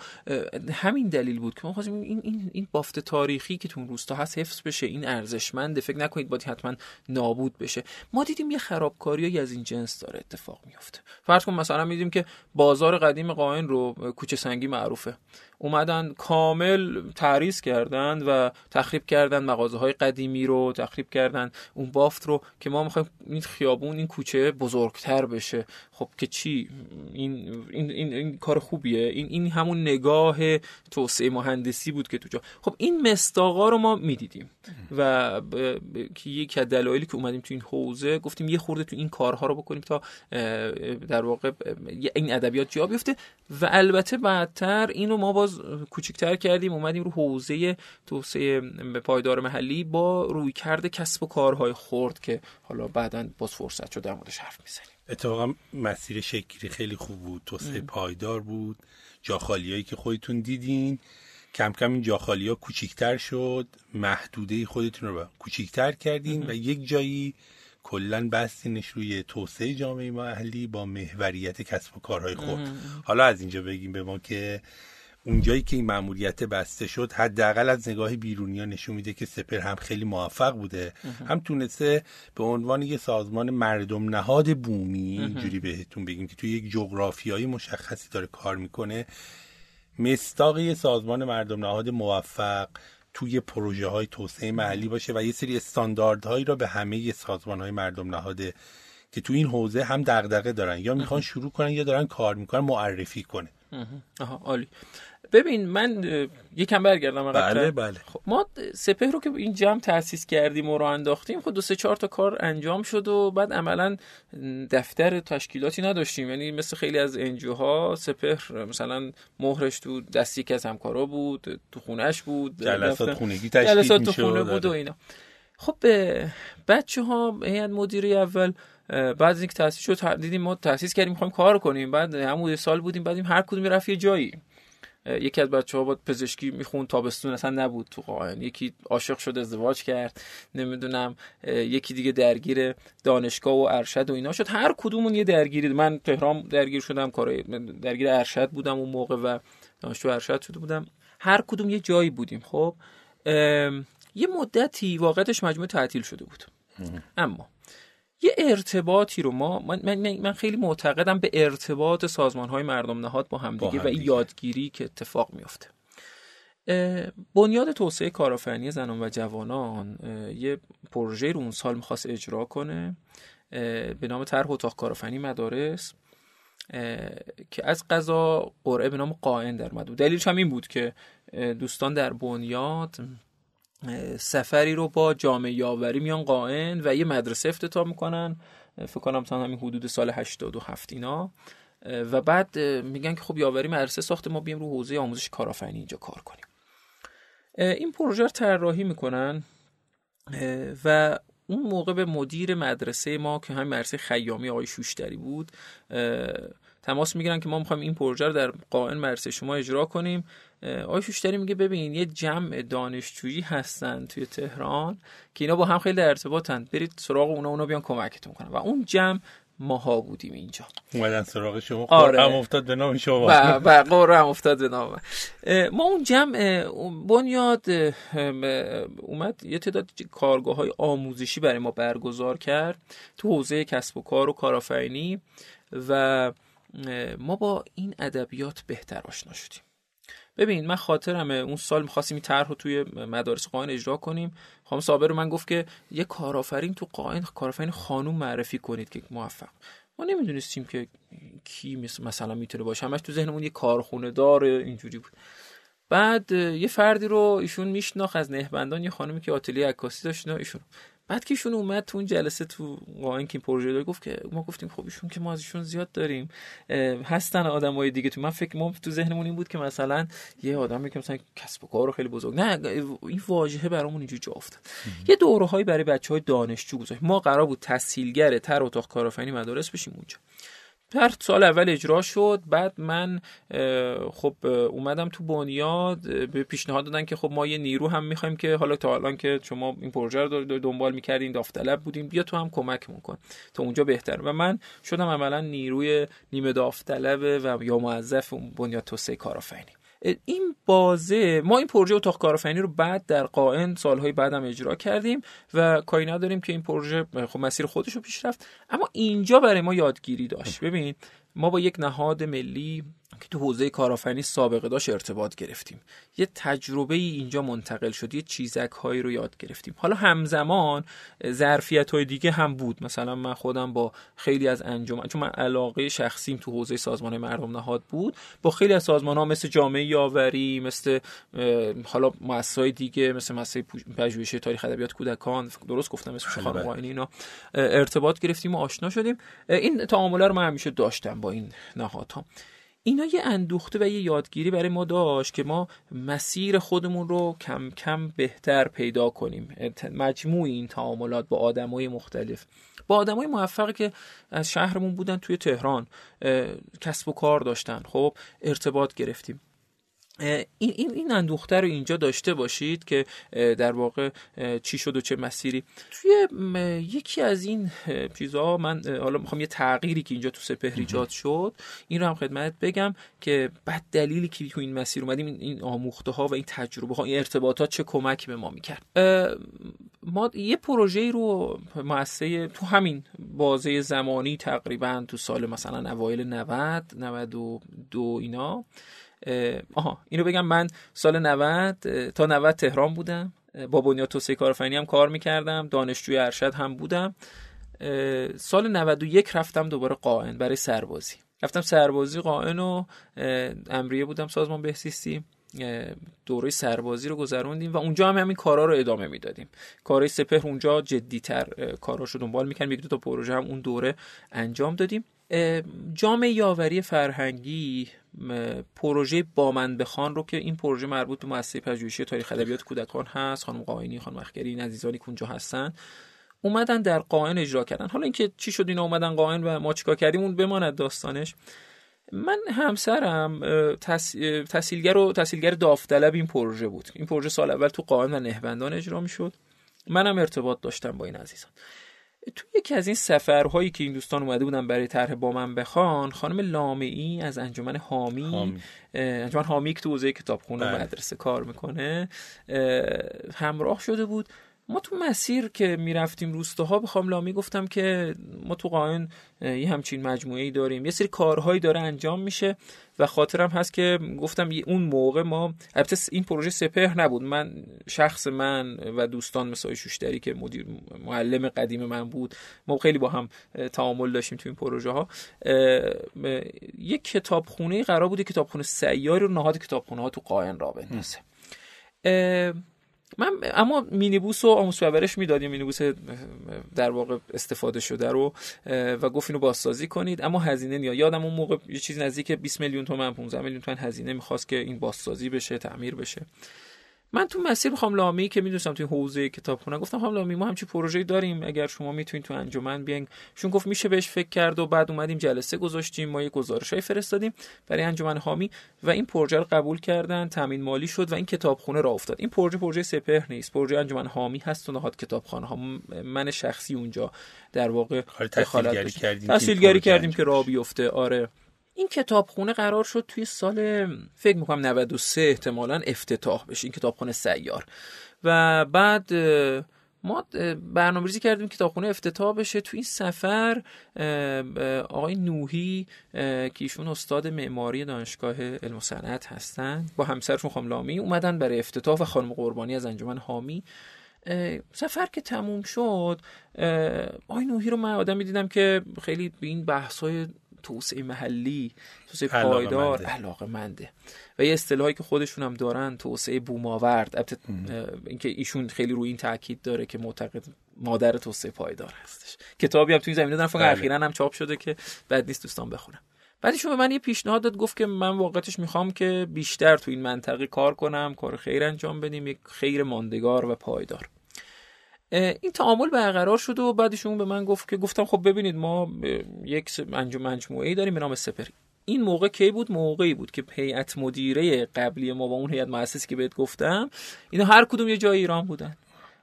B: همین دلیل بود که ما خواستیم این این این بافت تاریخی که تو روستا هست حفظ بشه این ارزشمنده. فکر نکنید باید حتما نابود بشه. ما دیدیم یه خرابکاری از این جنس داره اتفاق میفته فرض کن مثلا میدیم که بازار قدیم قائن رو کوچه سنگی معروفه. اومدن کامل تعریض کردن و تخریب کردن مغازه های قدیمی رو تخریب کردن اون بافت رو که ما می‌خوایم این خیابون این کوچه بزرگتر بشه. خب که چی؟ این این, این, این کار خوبیه. این این همون نگاه توسعه مهندسی بود که تو جا خب این مستاقا رو ما می‌دیدیم. و که یکی از دلایلی که اومدیم تو این حوزه گفتیم یه خورده تو این کارها رو بکنیم تا در واقع این ادبیات جا بیفته. و البته بعدتر اینو ما باز کوچیکتر کردیم اومدیم رو حوزه توسعه پایدار محلی با روی کرده کسب و کارهای خورد که حالا بعدا باز فرصت شد در موردش حرف می‌زنیم
A: اتفاقا مسیر شکلی خیلی خوب بود. توسعه پایدار بود. جاخالیایی که خودتون دیدین. کم کم این جاخالی ها کوچیکتر شد. محدوده خودتون رو کوچیکتر کردین و یک جایی کلا بستینش روی توسعه جامعه محلی با محوریت کسب و کارهای خود. حالا از اینجا بگیم به ما که اونجایی که این مأموریت بسته شد حداقل از نگاه بیرونیا نشون میده که سپر هم خیلی موفق بوده. هم تونسته به عنوان یه سازمان مردم نهاد بومی اینجوری بهتون بگیم که توی یک جغرافیایی مشخصی داره کار می‌کنه مستاق یه سازمان مردم نهاد موفق توی پروژه های توسعه محلی باشه و یه سری استانداردهایی را به همه سازمان های مردم نهاده که تو این حوزه هم دغدغه دارن. یا می‌خوان شروع کنن یا دارن کار می‌کنن معرفی کنه.
B: آها عالی. ببین من یکم برگردم
A: بله بله.
B: خب ما سپه رو که این جمع تاسیس کردیم و رو انداختیم خب دو سه چهار تا کار انجام شد و بعد عملا دفتر تشکیلاتی نداشتیم. یعنی مثل خیلی از انجوها سپهر مثلا مهرش تو دستی که از همکارا بود تو خونش بود
A: جلسات خونگی تشکیل
B: جلسات تو خونه بود و آره. اینا. خب بچه ها هیئت مدیره اول بعد از اینکه تاسیس شد دیدیم ما تاسیس کردیم می‌خوایم کار کنیم. بعد همون سال بودیم بعدیم هر کدوم رفت یه جایی. یکی از بچه ها با پزشکی میخون تابستون اصلا نبود تو قائن یکی عاشق شد ازدواج کرد نمی‌دونم یکی دیگه درگیر دانشگاه و ارشد و اینا شد. هر کدومون یه درگیری. من تهران درگیر شدم کار درگیر ارشد بودم اون موقع و دانشجو ارشد شده بودم. هر کدوم یه جایی بودیم. خب یه مدتی واقعتش مجموعه تعطیل شده بود. اما یه ارتباطی رو ما من, من خیلی معتقدم به ارتباط سازمان های مردم نهاد با همدیگه و این یادگیری که اتفاق میفته بنیاد توسعه کارآفرینی زنان و جوانان یه پروژه رو اون سال می‌خواست اجرا کنه به نام طرح اتاق کارآفرینی مدارس که از قضا قرعه به نام قائن در مدو دلیلش هم این بود که دوستان در بنیاد سفری رو با جامعه یاوری میان قائن و یه مدرسه افتتاح می‌کنن. فکر کنم تا همین حدود سال 87 اینا. و بعد میگن که خب یاوری مدرسه ساخته ما بیم رو حوزه آموزش کارآفرینی اینجا کار کنیم. این پروژه رو طراحی می‌کنن و اون موقع به مدیر مدرسه ما که همین مدرسه خیامی آقای شوشتری بود تماس می‌گیرن که ما می‌خوایم این پروژه رو در قائن مدرسه شما اجرا کنیم. آقای شوشتری میگه ببین یه جمع دانشجویی هستن توی تهران که اینا با هم خیلی در ارتباطن. برید سراغ اونا اونا بیان کمکتون کنن. و اون جمع ماها بودیم اینجا.
A: اومدن سراغ شما. آره. هم افتاد به نام شما.
B: و قرار هم افتاد به نام. ما اون جمع بنیاد اومد. یه تعداد کارگاه های آموزشی برای ما برگزار کرد تو حوزه کسب و کار و کارآفرینی و ما با این ادبیات بهتر آشنا شدیم. ببین من خاطرمه. اون سال می‌خواستیم این طرح رو توی مدارس قائن اجرا کنیم. خانم صابر رو من گفت که یه کارآفرین تو قائن کارآفرین خانوم معرفی کنید که موفق. ما نمی‌دونستیم که کی مثلا می‌تونه باشه. همش تو ذهنمون یه کارخونه داره اینجوری بود. بعد یه فردی رو ایشون میشناخت. از نهبندان یه خانمی که آتلیه عکاسی داشت ایشون. بعد که ایشون اومد تو اون جلسه تو قائن که پروژه داره گفت که ما گفتیم خب ایشون که ما از ایشون زیاد داریم هستن آدمای دیگه تو من فکر ما تو ذهنمون این بود که مثلا یه آدمی که مثلا کسب و کار رو خیلی بزرگ نه این واژه برامون اینجوری جا افتاد. یه دوره‌هایی برای بچهای دانشجو گذاشت. ما قرار بود تسهیلگر تر اتاق کارآفرینی مدارس بشیم اونجا. هر سال اول اجرا شد بعد من خب اومدم تو بنیاد به پیشنهاد دادن که خب ما یه نیرو هم می‌خوایم که حالا تا الان که شما این پروژه رو دنبال می‌کردین داوطلب بودیم بیا تو هم کمک کن تا اونجا بهتر. و من شدم عملا نیروی نیمه داوطلب و یا موظف بنیاد توسعه کارآفرینی. این بازه ما این پروژه اتاق کارآفرینی رو بعد در قائن سالهای بعدم اجرا کردیم و کاری نداریم که این پروژه خب مسیر خودش رو پیش رفت اما اینجا برای ما یادگیری داشت. ببین ما با یک نهاد ملی که تو حوزه کارآفرینی سابقه داشت ارتباط گرفتیم. یه تجربه ای اینجا منتقل شد یه چیزک هایی رو یاد گرفتیم. حالا همزمان ظرفیت های دیگه هم بود. مثلا من خودم با خیلی از انجمن چون من علاقه شخصیم تو حوزه سازمان مردم نهاد بود با خیلی از سازمان ها مثل جامعه یاوری مثل حالا مؤسسات دیگه مثل مؤسسه پژوهش تاریخ ادبیات کودکان درست گفتم اسمش خانم اینا ارتباط گرفتیم و آشنا شدیم. این تعامله رو من همیشه داشتم با این نهادها. اینا یه اندوخته و یه یادگیری برای ما داشت که ما مسیر خودمون رو کم کم بهتر پیدا کنیم. مجموع این تعاملات با آدمای مختلف. با آدمای موفقی که از شهرمون بودن توی تهران کسب و کار داشتن. خب ارتباط گرفتیم. این این این اندوخته رو اینجا داشته باشید که در واقع چی شد و چه مسیری. توی یکی از این چیزها من حالا می‌خوام یه تغییری که اینجا تو سپهر ایجاد شد این رو هم خدمت بگم که بعد دلیلی که تو این مسیر اومدیم این آموخته ها و این تجربه ها این ارتباطات چه کمکی به ما می‌کرد. ما یه پروژه رو مؤسسه تو همین بازه زمانی تقریبا تو سال مثلا اوایل 90 92 اینا آها اینو بگم من سال 90 تا 90 تهران بودم. با بنیاد توسعه کارآفرینی هم کار می‌کردم. دانشجوی ارشد هم بودم. سال 91 رفتم دوباره قائن برای سربازی. رفتم سربازی قائن و امریه بودم سازمان بهسیستی. دوره سربازی رو گذروندیم و اونجا هم همین کارا رو ادامه می‌دادیم. کارهای سپهر اونجا جدیتر کاراشو دنبال می‌کنیم یک دو تا پروژه هم اون دوره انجام دادیم. جامعه یاوری فرهنگی پروژه با من بخوان رو که این پروژه مربوط به مؤسسه پژوهشی تاریخ ادبیات کودکان هست خانم قاینی خانم اخگری این عزیزانی که اونجا هستن اومدن در قائن اجرا کردن. حالا اینکه چی شد اینا اومدن قائن و ما چیکار کردیم اون بماند داستانش. من همسرم تحصیلگر و تحصیلگر داوطلب این پروژه بود. این پروژه سال اول تو قائن و نهبندان اجرا می‌شد. منم ارتباط داشتم با این عزیزان. تو یکی از این سفرهایی که این دوستان اومده بودن برای طرح با من بخوان خانم لامعی از انجمن حامی انجمن حامی که تو حوزه کتابخونه بله. مدرسه کار می‌کنه همراه شده بود ما تو مسیر که می‌رفتیم روستاها بخوام لامی گفتم که ما تو قائن یه همچین مجموعه ای داریم. یه سری کارهایی داره انجام میشه و خاطرم هست که گفتم اون موقع ما البته این پروژه سپهر نبود. من شخص من و دوستان مثل شوشتری که مدیر معلم قدیم من بود ما خیلی با هم تعامل داشتیم تو این پروژه ها یک کتابخونه قرار بود کتابخونه سیاری رو نهاد کتابخونه ها تو قائن را بندازه. من اما مینیبوس و آموز پرورش می‌دادیم. مینیبوس در واقع استفاده شده رو و گفت اینو بازسازی کنید. اما هزینه نیا یادم اون موقع یه چیز نزدیک 20 میلیون تومن 15 میلیون تومن هزینه می‌خواست که این بازسازی بشه تعمیر بشه. من تو مسیر خانم لامی که می‌دونستم توی حوزه کتابخونه گفتم خانم لامی ما همچی پروژه‌ای داریم. اگر شما می‌تونید تو انجمن بیاین. شون گفت میشه بهش فکر کرد و بعد اومدیم جلسه گذاشتیم ما یه گزارشای فرستادیم برای انجمن حامی و این پروژه رو قبول کردن تامین مالی شد و این کتابخونه را افتاد. این پروژه پروژه سپهر نیست پروژه انجمن حامی هست و نهاد کتابخانه ها من شخصی اونجا در واقع
A: تحصیلگری کردیم
B: تحصیلگری کردیم که راه بیفته. آره. این کتابخونه قرار شد توی سال فکر می‌کنم 93 احتمالا افتتاح بشه این کتابخونه سیار. و بعد ما برنامه ریزی کردیم کتابخونه افتتاح بشه توی این سفر. آقای نوحی که ایشون استاد معماری دانشگاه علم و صنعت هستن با همسرشون خانم لامی اومدن برای افتتاح و خانم قربانی از انجمن حامی. سفر که تموم شد آقای نوحی رو من آدمی دیدم که خیلی به این بحث‌های توسعه محلی توسعه پایدار علاقه منده. و یه اصطلاحی که خودشون هم دارن توسعه بوماورد اینکه ایشون خیلی روی این تاکید داره که معتقد مادر توسعه پایدار هستش. کتابی هم توی زمینه دارن. فقط بله. اخیرا هم چاپ شده که بعد نیست دوستان بخونم بعدشون به من یه پیشنهاد داد گفت که من واقعتش می‌خوام که بیشتر تو این منطقه کار کنم کار خیر انجام بدیم یک خیر ماندگار و پایدار. این تعامل برقرار شد و بعدش اون به من گفت که گفتم خب ببینید ما یک انجام مجموعه داریم به نام سپری این موقع کی بود؟ موقعی بود که هیئت مدیره قبلی ما با اون هیئت مؤسسی که بهت گفتم اینا هر کدوم یه جای ایران بودن.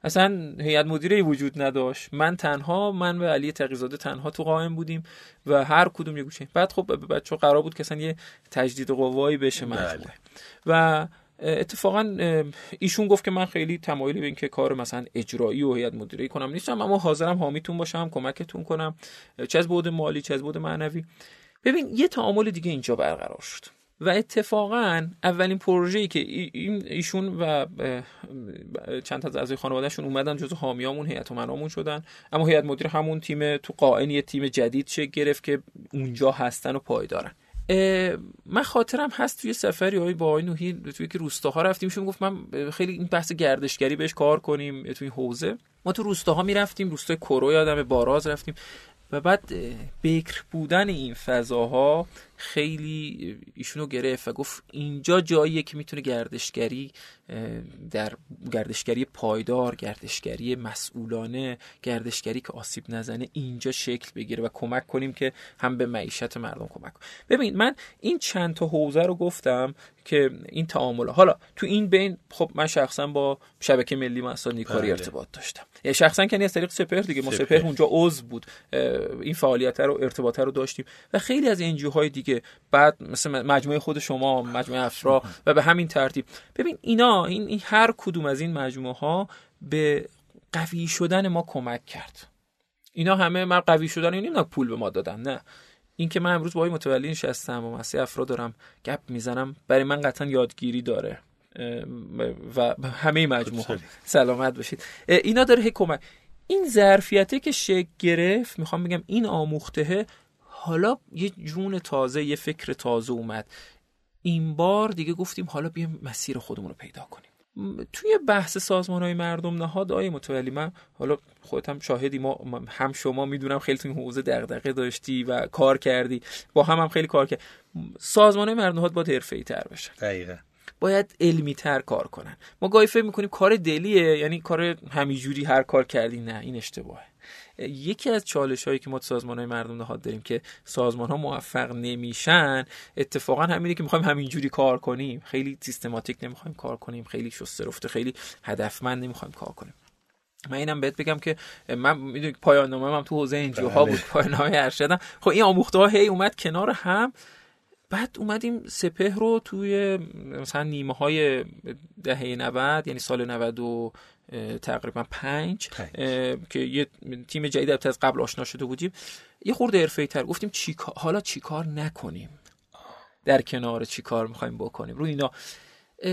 B: اصلا هیئت مدیره وجود نداشت. من تنها من و علی تقیزاده تنها تو قائم بودیم و هر کدوم یه گوشه. بعد خب بچه قرار بود که اصلا یه تجدید قوایی بشه مجموعه بله. و اتفاقا ایشون گفت که من خیلی تمایلی به اینکه کار مثلا اجرایی و هیئت مدیره کنم نیستم اما حاضرم حامیتون باشم کمکتون کنم. چه از بود مالی چه از بود معنوی. ببین یه تعامل دیگه اینجا برقرار شد و اتفاقا اولین پروژه‌ای که ایشون و چند تا از اعضای خانوادهشون اومدن جزو حامیامون هیئت منامون شدن. اما هیئت مدیره همون تیم تو قائن یه تیم جدید شکل گرفت که اونجا هستن و پایدارن من خاطرم هست توی سفری های با آقای نوحی توی که روستاها رفتیم شون گفت من خیلی این بحث گردشگری بهش کار کنیم توی حوزه. ما تو روستاها می‌رفتیم روستای کرو یادم باراز رفتیم. و بعد بکر بودن این فضاها خیلی ایشونو گرفت و گفت اینجا جاییه که می‌تونه گردشگری در گردشگری پایدار گردشگری مسئولانه گردشگری که آسیب نزنه اینجا شکل بگیره و کمک کنیم که هم به معیشت مردم کمک کنیم. ببین من این چند تا حوزه رو گفتم که این تعامل حالا تو این بین خب من شخصا با شبکه ملی مسائل کاری بله. ارتباط داشتم. یعنی شخصا کنی از طریق سپهر دیگه ما سپهر. اونجا عضو بود. این فعالیت رو ارتباط رو داشتیم. و خیلی از انجیوهای دیگه بعد مثل مجموعه خود شما مجموعه افرا و به همین ترتیب. ببین اینا این, این هر کدوم از این مجموعه ها به قوی شدن ما کمک کرد. اینا همه من قوی شدن این پول به ما دادن نه. این که من امروز با متولی نشستم و مسیح افراد دارم گپ می‌زنم برای من قطعا یادگیری داره. و همه مجموعه سلامت باشید. اینا داره کمک. این ظرفیته که شکل گرفت می‌خوام بگم این آموخته حالا یه جون تازه یه فکر تازه اومد. این بار دیگه گفتیم حالا بیایم مسیر خودمون رو پیدا کنیم. توی بحث سازمان های مردم نهاد آیه متولی من حالا خودت هم شاهدی ما هم شما می‌دونم خیلی توی حوزه دغدغه داشتی و کار کردی. با هم هم خیلی کار کرد سازمان های مردم نهاد باید حرفه‌ای تر بشن
A: دقیقه
B: باید علمی تر کار کنن. ما گاهی فکر می‌کنیم کار دلیه یعنی کار همیجوری هر کار کردی نه این اشتباهه. یکی از چالش هایی که ما سازمان های مردم نهاد داریم که سازمان ها موفق نمیشن اتفاقا همینه که می‌خوایم همینجوری کار کنیم. خیلی سیستماتیک نمی‌خوایم کار کنیم خیلی شسته رفته خیلی هدفمند نمی‌خوایم کار کنیم. من اینم بهت بگم که من می‌دونی پایان نامه هم تو حوزه انجیو ها بود بله. پایان نامه ارشدم. خب این آموخته ها هی اومد کنار هم. بعد اومدیم سپه رو توی مثلا نیمه های دهه 90 یعنی سال 90 تقریبا پنج, که یه تیم جدید از قبل آشنا شده بودیم. یه خورده حرفه‌ای تر گفتیم چی حالا چیکار نکنیم؟ در کنار چی کار می‌خوایم بکنیم؟ رو اینا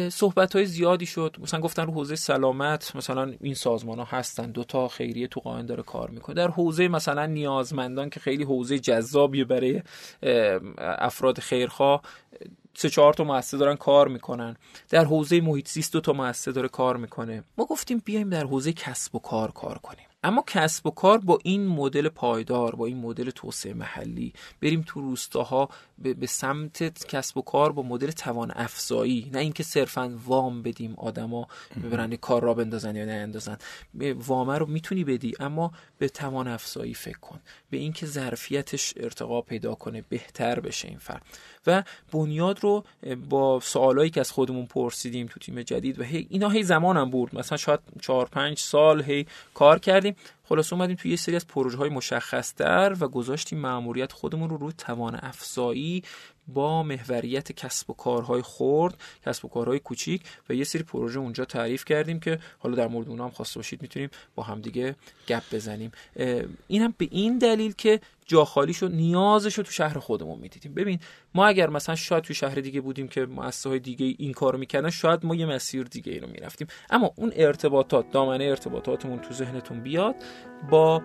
B: صحبت های زیادی شد. مثلا گفتن رو حوزه سلامت مثلا این سازمان ها هستن. دوتا خیریه تو قائن داره کار می‌کنه. در حوزه مثلا نیازمندان که خیلی حوزه جذابیه برای افراد خیرخواه سه چهار تا مؤسسه دارن کار می‌کنن. در حوزه محیط زیست دو تا مؤسسه داره کار می‌کنه. ما گفتیم بیایم در حوزه کسب و کار کار کنیم. اما کسب و کار با این مدل پایدار با این مدل توسعه محلی. بریم تو روستاها به سمت کسب و کار با مدل توان افزایی. نه اینکه صرفا وام بدیم آدما ببرن کار را بندازن یا نه اندازن وامه رو می‌تونی بدی اما به توان افزایی فکر کن. به اینکه ظرفیتش ارتقا پیدا کنه بهتر بشه این فرد. و بنیاد رو با سوالایی که از خودمون پرسیدیم تو تیم جدید و هی اینا هی زمانم برد مثلا شاید 4 5 سال هی کار کردیم. خلاص اومدیم توی یه سری از پروژه های مشخص در و گذاشتیم مأموریت خودمون رو روی توان افزایی با محوریت کسب و کارهای خرد کسب و کارهای کوچیک و یه سری پروژه اونجا تعریف کردیم که حالا در مورد اونها هم خواسته باشید می‌تونیم با همدیگه گپ بزنیم. این هم به این دلیل که جا خالی شد نیازش رو تو شهر خودمون می‌دیدیم. ببین ما اگر مثلا شاید تو شهر دیگه بودیم که مؤسسه های دیگه این کارو می‌کردن شاید ما یه مسیر دیگه ای رو می‌رفتیم. اما اون ارتباطات دامنه ارتباطاتمون تو ذهنتون بیاد با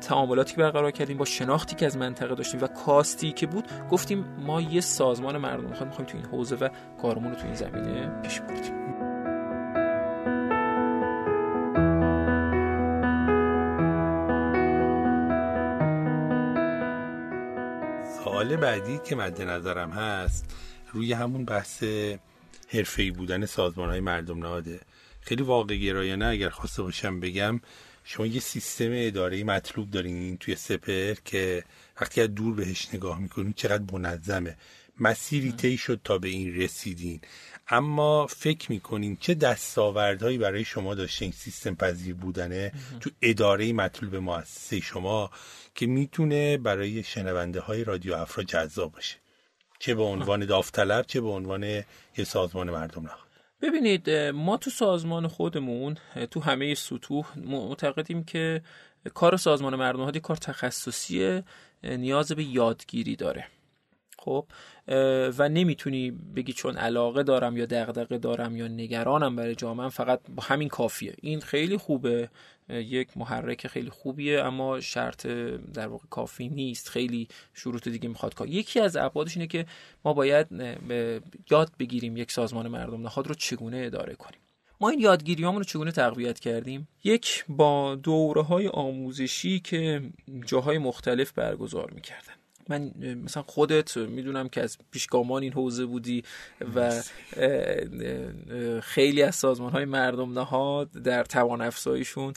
B: تعاملاتی که برقرار کردیم با شناختی که از منطقه داشتیم و کاستی که بود گفتیم ما یه سازمان مردم می‌خوایم تو این حوزه و کارمون رو تو این زمینه پیش بردیم.
A: سوال بعدی که مد نظرم هست روی همون بحث حرفه‌ای بودن سازمان های مردم نهاده. خیلی واقع گرایانه اگر خواسته باشم بگم شما یه سیستم اداره مطلوب دارین توی سپر که وقتی از دور بهش نگاه می‌کنین چقدر منظمه. مسیری طی شد تا به این رسیدین. اما فکر می‌کنین چه دستاوردهایی برای شما داشته این سیستم پذیر بودنه؟ تو اداره مطلوب مؤسسه شما که می‌تونه برای شنونده های رادیو افرا جذاب باشه. چه به عنوان داوطلب چه به عنوان یه سازمان مردم نهاد
B: ببینید ما تو سازمان خودمون تو همه سطوح معتقدیم که کار سازمان مردم نهاد کار تخصصی نیاز به یادگیری داره. خب و نمی‌تونی بگی چون علاقه دارم یا دغدغه دارم یا نگرانم برای جامعه فقط با همین کافیه. این خیلی خوبه. یک محرک خیلی خوبیه اما شرط در واقع کافی نیست. خیلی شروط دیگه می‌خواد کار. یکی از ابعادش اینه که ما باید یاد بگیریم یک سازمان مردم نهاد رو چگونه اداره کنیم. ما این یادگیری رو چگونه تقویت کردیم؟ یک با دوره های آموزشی که جاهای مختلف برگزار می‌کردن. من مثلا خودت می‌دونم که از پیشگامان این حوزه بودی و خیلی از سازمان های مردم نهاد در توان افزاییشون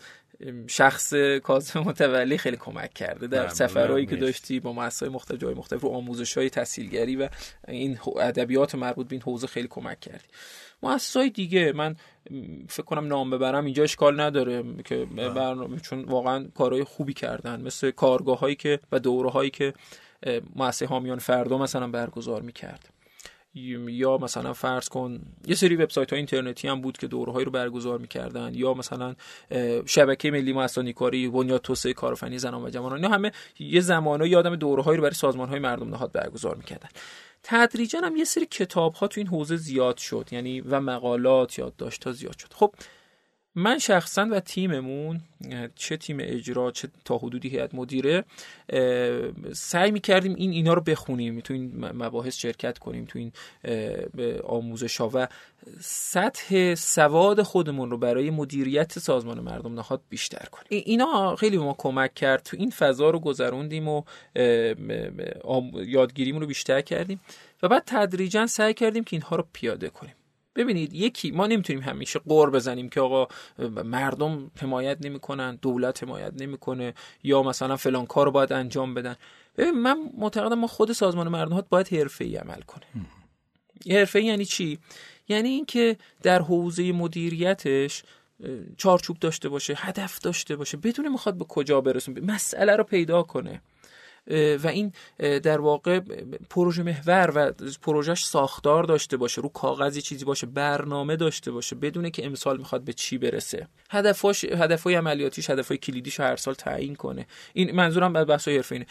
B: شخص کاظم متولی خیلی کمک کرده در سفرهایی که داشتی با مؤسسات مختلف جای مختلف و آموزش های تحصیلگری و این ادبیات مربوط به این حوزه خیلی کمک کردی. مؤسسات دیگه من فکر کنم نام ببرم اینجا اشکال نداره که برنامه چون واقعا کارهای خوبی کردن مثل کارگاه هایی که و دوره هایی که مؤسسه حامیان فردا مثلا برگزار می‌کرد. یا مثلا فرض کن یه سری وبسایت های اینترنتی هم بود که دورهایی رو برگزار می‌کردن یا مثلا شبکه ملی مؤسسانی کاری بنیاد توسعه کارآفرینی زنان و جوانان اینا همه یه زمانه یادم دورهایی رو برای سازمان های مردم نهاد برگزار می‌کردن. تدریجا هم یه سری کتاب ها تو این حوزه زیاد شد یعنی و مقالات یادداشت ها زیاد شد. خب من شخصا و تیممون چه تیم اجرا چه تا حدودی هیئت مدیره سعی می‌کردیم این اینا رو بخونیم تو این مباحث شرکت کنیم تو این آموزش ها. و سطح سواد خودمون رو برای مدیریت سازمان مردم نهاد بیشتر کنیم. اینا خیلی به ما کمک کرد. تو این فضا رو گذروندیم و یادگیریمون رو بیشتر کردیم. و بعد تدریجا سعی کردیم که اینها رو پیاده کنیم. ببینید یکی ما نمی‌تونیم همیشه قور بزنیم که آقا مردم حمایت نمی‌کنن دولت حمایت نمی‌کنه یا مثلا فلان کار رو باید انجام بدن. ببین من معتقدم ما خود سازمان مردم باید حرفه‌ای عمل کنه. حرفه یعنی چی؟ یعنی اینکه در حوزه مدیریتش چارچوب داشته باشه هدف داشته باشه بدون می‌خواد به کجا برسونه مسئله رو پیدا کنه. و این در واقع پروژه محور و پروژهش ساختار داشته باشه رو کاغذی چیزی باشه برنامه داشته باشه بدونه که امسال می‌خواد به چی برسه. هدفاش هدفای عملیاتیش هدفای کلیدیش هر سال تعیین کنه. این منظورم از بحث حرفه اینه.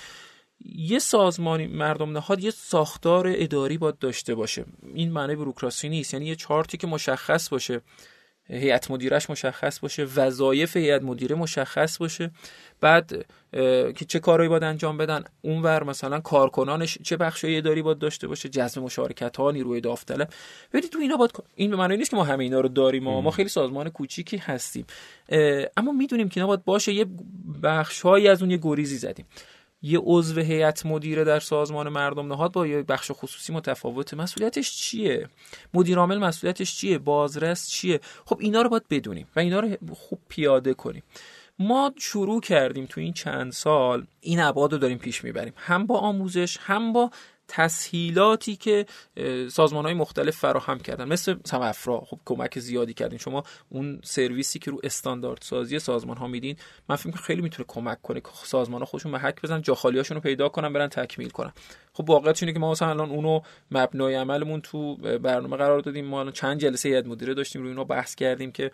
B: یه سازمانی مردم نهاد یه ساختار اداری باید داشته باشه. این معنی بروکراسی نیست. یعنی یه چارتی که مشخص باشه. هیئت مدیرش مشخص باشه وظایف هیئت مدیره مشخص باشه. بعد که چه کارهایی باید انجام بدن اونور مثلا کارکنانش چه بخشی اداری باید داشته باشه جذب مشارکت ها نیروی داوطلب. ببینید تو اینا باید این به معنی نیست که ما همه اینا رو داریم ما, ما خیلی سازمان کوچیکی هستیم. اما می‌دونیم که اینا باید باشه یه بخشهایی از اون یه گریزی زدیم. یه عضو هیئت مدیره در سازمان مردم نهاد با یه بخش خصوصی متفاوته مسئولیتش چیه؟ مدیر عامل مسئولیتش چیه؟ بازرس چیه؟ خب اینا رو باید بدونیم و اینا رو خوب پیاده کنیم. ما شروع کردیم تو این چند سال این ابعاد رو داریم پیش می‌بریم. هم با آموزش هم با تسهیلاتی که سازمان های مختلف فراهم کردن. مثل افرا خب کمک زیادی کردین. شما اون سرویسی که رو استاندارد سازی سازمان ها میدین من فکر خیلی می‌تونه کمک کنه که سازمان ها خودشون محک بزن جا رو پیدا کنن برن تکمیل کنن. خب واقعیت اینه که ما مثلا الان اونو مبنای عملمون تو برنامه قرار دادیم. ما چند جلسه هیئت مدیره داشتیم روی اینو بحث کردیم که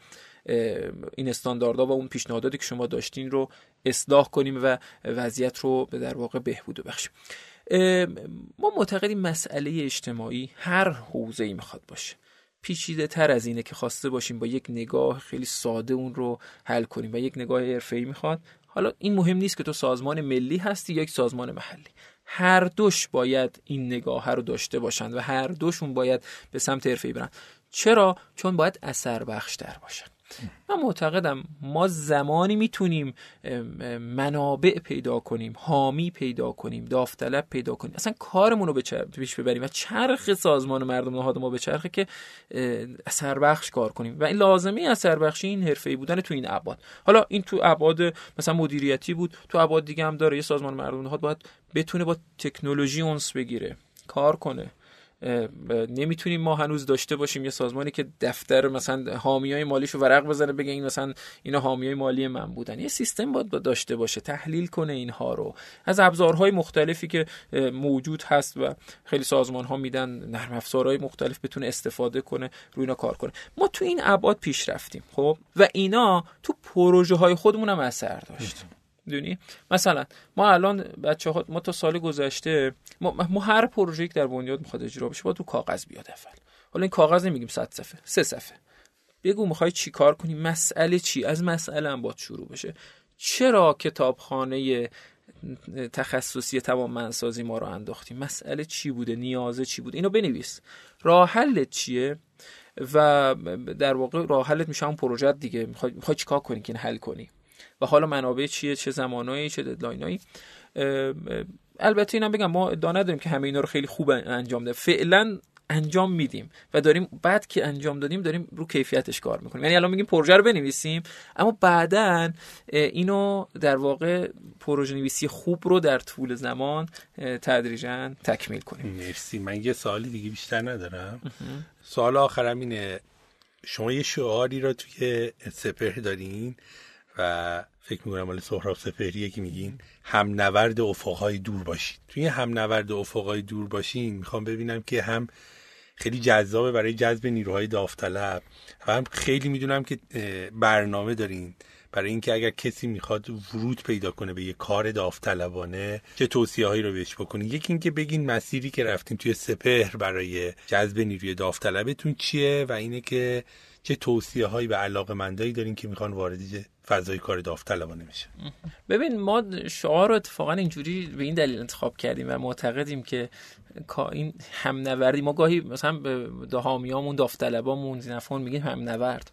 B: این استانداردها و اون پیشنهاداتی که شما داشتین رو اصلاح کنیم و وضعیت رو به در واقع بهبود بخشیم ما معتقدیم مسئله اجتماعی هر حوزه ای می‌خواد باشه. پیچیده تر از اینه که خواسته باشیم با یک نگاه خیلی ساده اون رو حل کنیم و یک نگاه ای می‌خواد. حالا این مهم نیست که تو سازمان ملی هستی یا یک سازمان محلی. هر دوش باید این نگاه رو داشته باشند و هر دوشون باید به سمت ای برن. چرا؟ چون باید اثر بخش در باشن من معتقدم ما زمانی می‌تونیم منابع پیدا کنیم حامی پیدا کنیم داوطلب پیدا کنیم. اصلا کارمون رو به پیش ببریم و چرخ سازمان مردم نهاد ما به چرخه که اثر بخش کار کنیم. و این لازمه اثر بخشی این حرفه‌ای بودن تو این ابعاد. حالا این تو ابعاد مثلا مدیریتی بود تو ابعاد دیگه هم داره. یه سازمان مردم نهاد باید بتونه با تکنولوژی اونس بگیره کار کنه. نمی‌تونیم ما هنوز داشته باشیم یه سازمانی که دفتر مثلا حامی های مالیشو ورق بزنه بگه این مثلا اینا حامی های مالی من بودن. یه سیستم باید داشته باشه تحلیل کنه اینها رو. از ابزارهای مختلفی که موجود هست و خیلی سازمان ها میدن نرم افزارهای مختلف بتونه استفاده کنه روی اینا کار کنه. ما تو این ابعاد پیش رفتیم خب؟ و اینا تو پروژه های خودمون هم اثر داشت. دونی مثلا ما الان بچه ها ما تا سال گذشته ما, ما هر پروژه‌ای که در بنیاد می‌خواد اجرا بشه با تو کاغذ بیاد اول. حالا این کاغذ نمیگیم 100 صفحه سه صفحه. بگو می‌خوای چی کار کنی؟ مسئله چی؟ از مسئله هم باید شروع بشه. چرا کتابخانه تخصصی تمام منسازی ما رو انداختیم مسئله چی بوده؟ نیازه چی بوده؟ اینو بنویس. راه حلت چیه؟ و در واقع راه حلت میشه اون پروژه دیگه. می‌خوای چیکار کنی که حل کنی؟ و حالا منابع چیه چه زمانایی چه ددلاینایی البته اینم بگم ما ادعا نداریم که همه اینا رو خیلی خوب انجام ده. فعلا انجام میدیم و داریم بعد که انجام دادیم داریم رو کیفیتش کار می‌کنیم. یعنی الان میگیم پروژه رو بنویسیم اما بعدا اینو در واقع پروژه نویسی خوب رو در طول زمان تدریجا تکمیل کنیم.
A: مرسی. من یه سوالی دیگه بیشتر ندارم. سوال آخرم اینه شما یه شعاری رو توی سپهر دارین و فکر می‌کنم مال سهراب سپهریه که میگین هم نورد افقهای دور باشید. توی هم نورد افقهای دور باشین می‌خوام ببینم که هم خیلی جذابه برای جذب نیروهای داوطلب و هم خیلی می‌دونم که برنامه دارین. برای اینکه اگر کسی می‌خواد ورود پیدا کنه به یه کار داوطلبانه چه توصیه هایی رو بهش بکنین؟ یکی اینکه بگین مسیری که رفتیم توی سپهر برای جذب نیروی داوطلبتون چیه و اینه که چه توصیه هایی به علاقه مندایی دارین که می‌خوان وارد فضای کار داوطلبانه میشه
B: ببین ما شعار رو اتفاقا اینجوری به این دلیل انتخاب کردیم و معتقدیم که این هم نوردی ما گاهی مثلا به دهامیامون داوطلبامون زینفون میگیم هم نورد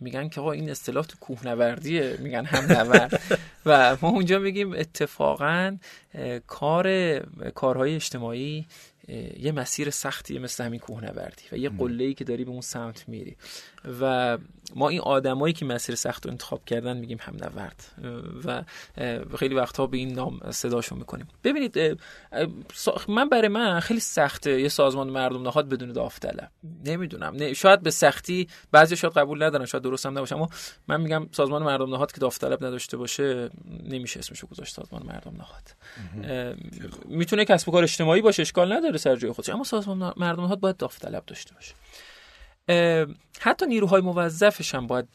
B: میگن که آقا این اصطلاح تو کوهنوردیه. میگن هم نورد و ما اونجا میگیم اتفاقا کار کارهای اجتماعی یه مسیر سختیه مثل همین کوهنوردی و یه قله که داری به اون سمت میری. و ما این آدمایی که مسیر سخت رو انتخاب کردن میگیم هم نورد. و خیلی وقتها به این نام صداشون می‌کنیم. ببینید من برای من خیلی سخته یه سازمان مردم نهاد بدون داوطلب. نمی‌دونم. شاید به سختی بعضی شاید قبول ندارن شاید درست هم نباشه اما من میگم سازمان مردم نهاد که داوطلب نداشته باشه نمیشه اسمشو گذاشت سازمان مردم نهاد. می‌تونه کسب و کار اجتماعی باشه اشکال نداره سر جای خودش اما سازمان مردم نهاد باید داوطلب داشته باشه. حتی نیروهای موظفش هم باید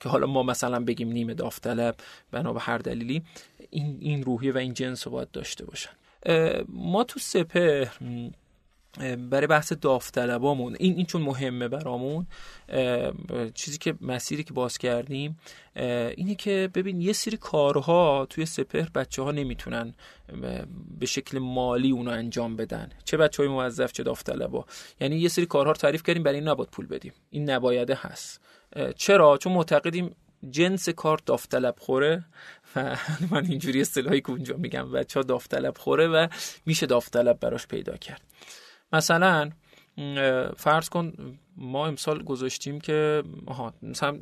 B: که حالا ما مثلا بگیم نیمه داوطلب بنا به هر دلیلی این این روحیه و این جنس رو باید داشته باشن. ما تو سپه برای بحث داوطلبامون این این چون مهمه برامون چیزی که مسیری که باز کردیم اینه که ببین یه سری کارها توی سپهر بچه ها نمی‌تونن به شکل مالی اونو انجام بدن. چه بچه های موظف چه داوطلبا. یعنی یه سری کارها رو تعریف کردیم برای این نباید پول بدیم. این نبایده هست. چرا؟ چون معتقدیم جنس کار داوطلب خوره و من اینجوری اصطلاحی که اونجا میگم بچه ها داوطلب خوره و میشه داوطلب براش پیدا کرد. مثلا فرض کن ما امسال گذاشتیم که آها مثلا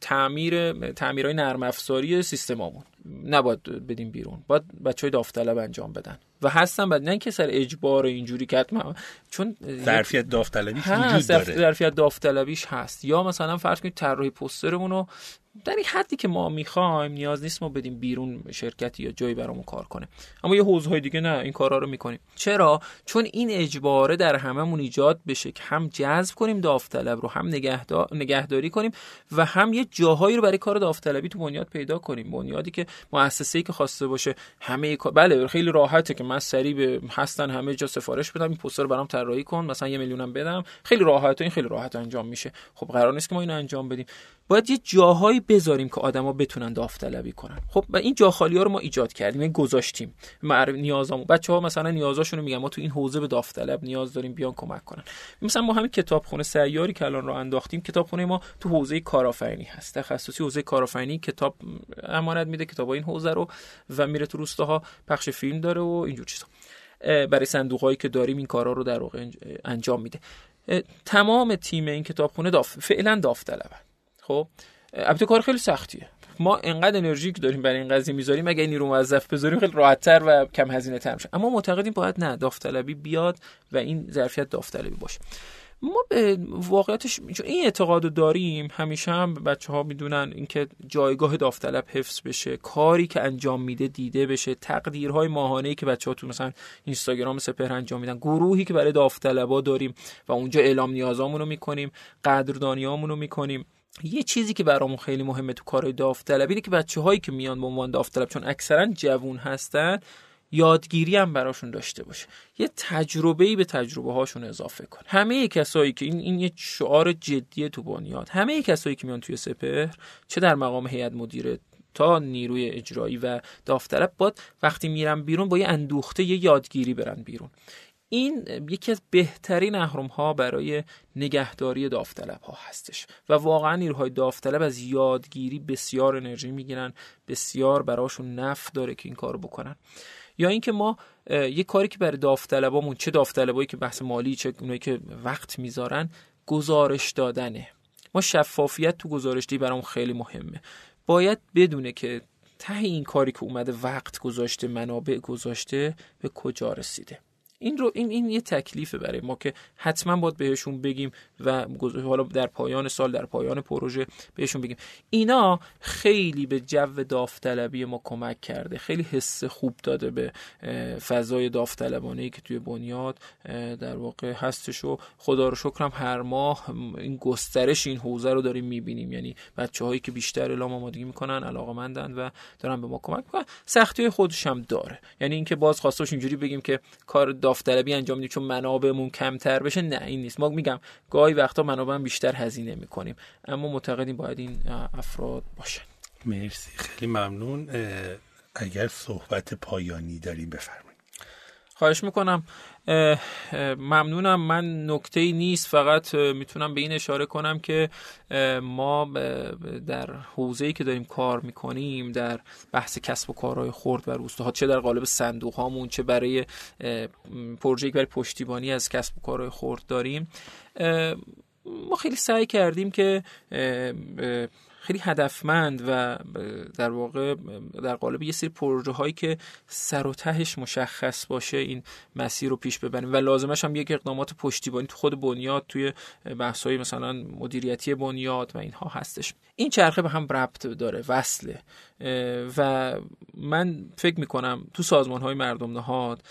B: تعمیر تعمیرهای نرم افزاری سیستمامون نباید بدیم بیرون. باید بچه های داوطلب انجام بدن. و هستن بعد نه که سر اجبار اینجوری کرد چون
A: ظرفیت داوطلبیش وجود داره.
B: ظرفیت داوطلبیش هست. یا مثلا فرض کنید طراحی پوسترمون رو در این حدی که ما می‌خوایم نیاز نیست ما بدیم بیرون شرکتی یا جایی برامون کار کنه. اما یه حوزه های دیگه نه این کارا رو می‌کنیم. چرا؟ چون این اجباره در هممون ایجاد بشه که هم جذب کنیم داوطلب رو هم نگهدار... نگهداری کنیم و هم یه جاهایی رو برای کار داوطلبی تو بنیاد پیدا کنیم. بنیادی که مؤسسه‌ای که خواسته باشه همه بله خیلی راحته که من سریع به هستن همه جا سفارش بدم این پوستر برام طراحی کن مثلا یه میلیونم بدم. خیلی راحته این خیلی راحت انجام میشه. خب قرار نیست که ما اینو انجام بدیم. باید یه جاهایی بذاریم که آدما بتونن داوطلبی کنن. خب و این جا خالی ها رو ما ایجاد کردیم این گذاشتیم. معرف نیازامو بچه ها مثلا نیازاشون رو میگن ما تو این حوزه به داوطلب نیاز داریم بیان کمک کنن. مثلا ما همین کتابخونه سیاری که الان رو انداختیم کتابخونه ما تو حوزه کارآفرینی هست. تخصصی حوزه کارآفرینی کتاب امانت میده کتاب این حوزه رو و میره تو روستاها پخش فیلم داره و اینجور چیزا. برای صندوق هایی که داریم این کارا رو در واقع انجام میده. تمام تیم این کتابخونه داف... فعلا داوطلبن. خب البته کار خیلی سختیه. ما انقدر انرژی که داریم برای این قضیه می‌ذاریم اگه نیرو موظف بذاریم خیلی راحتتر و کم هزینه تر میشه. اما معتقدیم باید نه داوطلبی بیاد و این ظرفیت داوطلبی باشه. ما به واقعیتش این اعتقاد رو داریم همیشه هم بچه ها می‌دونن اینکه جایگاه داوطلب حفظ بشه کاری که انجام میده دیده بشه تقدیرهای ماهانه که بچه ها تو مثلا اینستاگرام سپهر انجام میدن گروهی که برای داوطلبا داریم و اونجا اعلام نیازامون رو می‌کنیم قدردانیامون رو می‌کنیم. یه چیزی که برامون خیلی مهمه تو کارهای داوطلبی اینه که بچه هایی که میان به عنوان داوطلب چون اکثرا جوون هستن یادگیری هم براشون داشته باشه. یه تجربه‌ای به تجربه هاشون اضافه کن. همه کسایی که این این یه شعار جدیه تو بنیاد. همه کسایی که میان توی سپهر چه در مقام هیئت مدیره تا نیروی اجرایی و داوطلب باد وقتی میرن بیرون با یه اندوخته یه یادگیری برن بیرون. این یکی از بهترین اهرم ها برای نگهداری داوطلب ها هستش و واقعا نیروهای داوطلب از یادگیری بسیار انرژی می‌گیرن بسیار براشون نفع داره که این کارو بکنن. یا اینکه ما یه کاری که برای داوطلبامون چه داوطلبایی که بحث مالی چه اونایی که وقت می‌ذارن گزارش دادنه. ما شفافیت تو گزارشی برامون خیلی مهمه. باید بدونه که ته این کاری که اومده وقت گذاشته منابع گذاشته به کجا رسیده. این رو این این یه تکلیفه برای ما که حتما باید بهشون بگیم و حالا در پایان سال در پایان پروژه بهشون بگیم. اینا خیلی به جو داوطلبی ما کمک کرده. خیلی حس خوب داده به فضای داوطلبانه که توی بنیاد در واقع هستش و خدا رو شکرم هر ماه این گسترش این حوزه رو داریم می‌بینیم. یعنی بچه هایی که بیشتر اعلام آمادگی می‌کنن علاقمندند و دارن به ما کمک می‌کنن سختی خودش هم داره. یعنی اینکه باز خواستش اینجوری بگیم که کار داوطلبی انجام میدیم چون منابعمون کمتر بشه نه این نیست. ما میگم گاهی وقتا منابع بیشتر هزینه می‌کنیم اما معتقدیم باید این افراد باشن
A: مرسی. خیلی ممنون. اگر صحبت پایانی داریم بفرمایید.
B: خواهش می‌کنم. ممنونم. من نکته نیست فقط می‌تونم به این اشاره کنم که ما در حوزه‌ای که داریم کار می‌کنیم در بحث کسب و کارهای خرد و روستاها چه در قالب صندوق هامون چه برای پروژه‌ای برای پشتیبانی از کسب و کارهای خرد داریم ما خیلی سعی کردیم که خیلی هدفمند و در واقع در قالب یه سری پروژه هایی که سر و تهش مشخص باشه این مسیر رو پیش ببریم. و لازمش هم یک اقدامات پشتیبانی تو خود بنیاد توی بحث های مثلا مدیریتی بنیاد و اینها هستش. این چرخه به هم ربط داره وصله. و من فکر می‌کنم تو سازمان های مردم نهاد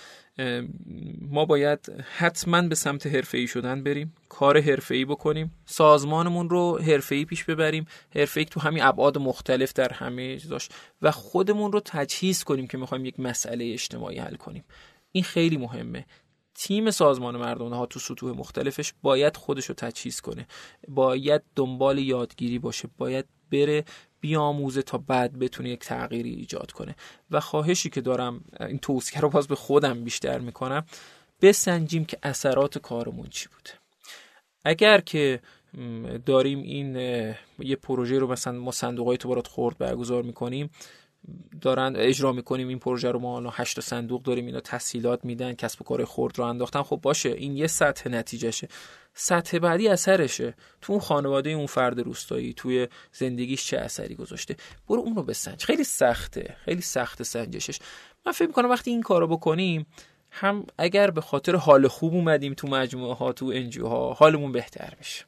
B: ما باید حتما به سمت حرفه‌ای شدن بریم کار حرفه‌ای بکنیم سازمانمون رو حرفه‌ای پیش ببریم. حرفه‌ای تو همین ابعاد مختلف در همه چیزاش. و خودمون رو تجهیز کنیم که می‌خوایم یک مسئله اجتماعی حل کنیم. این خیلی مهمه. تیم سازمان مردم ها تو سطوح مختلفش باید خودش رو تجهیز کنه. باید دنبال یادگیری باشه. باید بره بیاموزه تا بعد بتونه یک تغییری ایجاد کنه. و خواهشی که دارم این توصیه رو باز به خودم بیشتر می‌کنم بسنجیم که اثرات کارمون چی بوده اگر که داریم این یه پروژه رو مثلا ما صندوق های خورد برگزار می‌کنیم دارن اجرا می‌کنیم این پروژه رو ما الان هشت صندوق داریم اینا تسهیلات میدن کسب و کار خرد رو انداختن. خب باشه این یه سطح نتیجهشه. سطح بعدی اثرشه. تو اون خانواده اون فرد روستایی توی زندگیش چه اثری گذاشته؟ برو اون رو بسنج. خیلی سخته. خیلی سخت سنجشش. من فکر می‌کنم وقتی این کارو بکنیم هم اگر به خاطر حال خوب اومدیم تو مجموعه ها تو انجیو ها حالمون بهتر میشه.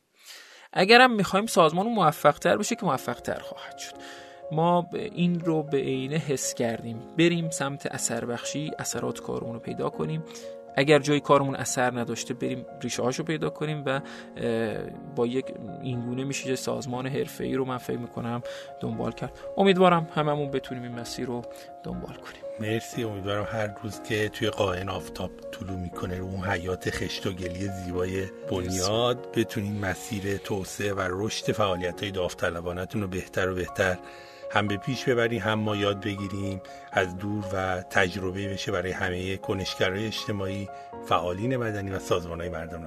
B: اگرم می‌خوایم سازمان موفق تر بشه که موفق تر خواهد شد. ما این رو به عینه حس کردیم. بریم سمت اثر بخشی اثرات کارمون رو پیدا کنیم. اگر جای کارمون اثر نداشته بریم ریشه هاشو پیدا کنیم و با یک اینگونه میشه سازمان حرفه ای رو من فکر می‌کنم دنبال کرد. امیدوارم هممون بتونیم این مسیر رو دنبال کنیم.
A: مرسی. امیدوارم هر روز که توی قائن آفتاب طلوع می‌کنه رو اون حیات خشت و گلی زیبای بنیاد بتونیم مسیر توسعه و رشد فعالیت های داوطلبانتون رو بهتر و بهتر هم به پیش ببریم هم ما یاد بگیریم از دور و تجربه بشه برای همه کنشگرای اجتماعی فعالین مدنی و سازمان های مردم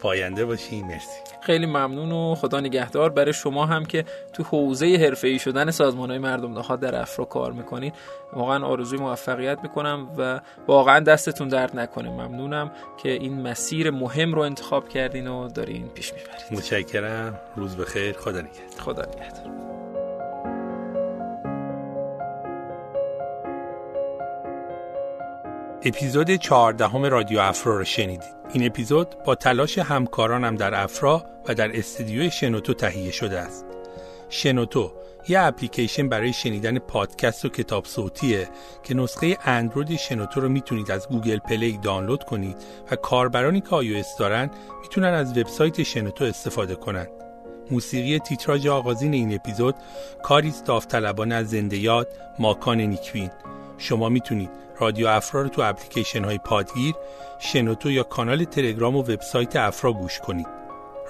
A: پاینده باشین مرسی.
B: خیلی ممنون و خدا نگهدار. برای شما هم که تو حوزه حرفه‌ای شدن سازمان های مردم ها در افرا کار می‌کنین واقعا آرزوی موفقیت می‌کنم و واقعا دستتون درد نکنه. ممنونم که این مسیر مهم رو انتخاب کردین و دارین پیش می‌برید.
A: متشکرم. روز بخیر. خدا نگهدار.
B: خدا نگهدار.
A: اپیزود چهاردهم رادیو افرا را شنیدید. این اپیزود با تلاش همکارانم در افرا و در استدیوی شنوتو تهیه شده است. شنوتو یه اپلیکیشن برای شنیدن پادکست و کتاب صوتیه که نسخه اندروید شنوتو رو می‌تونید از گوگل پلی دانلود کنید و کاربرانی که آیو دارن می‌تونن از وبسایت شنوتو استفاده کنند. موسیقی تیتراژ آغازین این اپیزود کاری داوطلبانه از زنده یاد ماکان نیکوین. شما می‌تونید رادیو افرا رو تو اپلیکیشن های پادگیر، شنوتو یا کانال تلگرام و وبسایت افرا گوش کنید.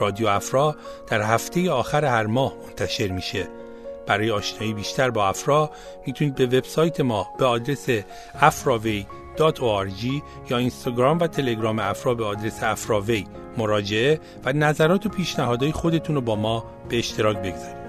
A: رادیو افرا در هفته آخر هر ماه منتشر میشه. برای آشنایی بیشتر با افرا می‌تونید به وبسایت ما به آدرس afraway.org یا اینستاگرام و تلگرام افرا به آدرس افراوی مراجعه و نظرات و پیشنهادهای خودتون رو با ما به اشتراک بگذارید.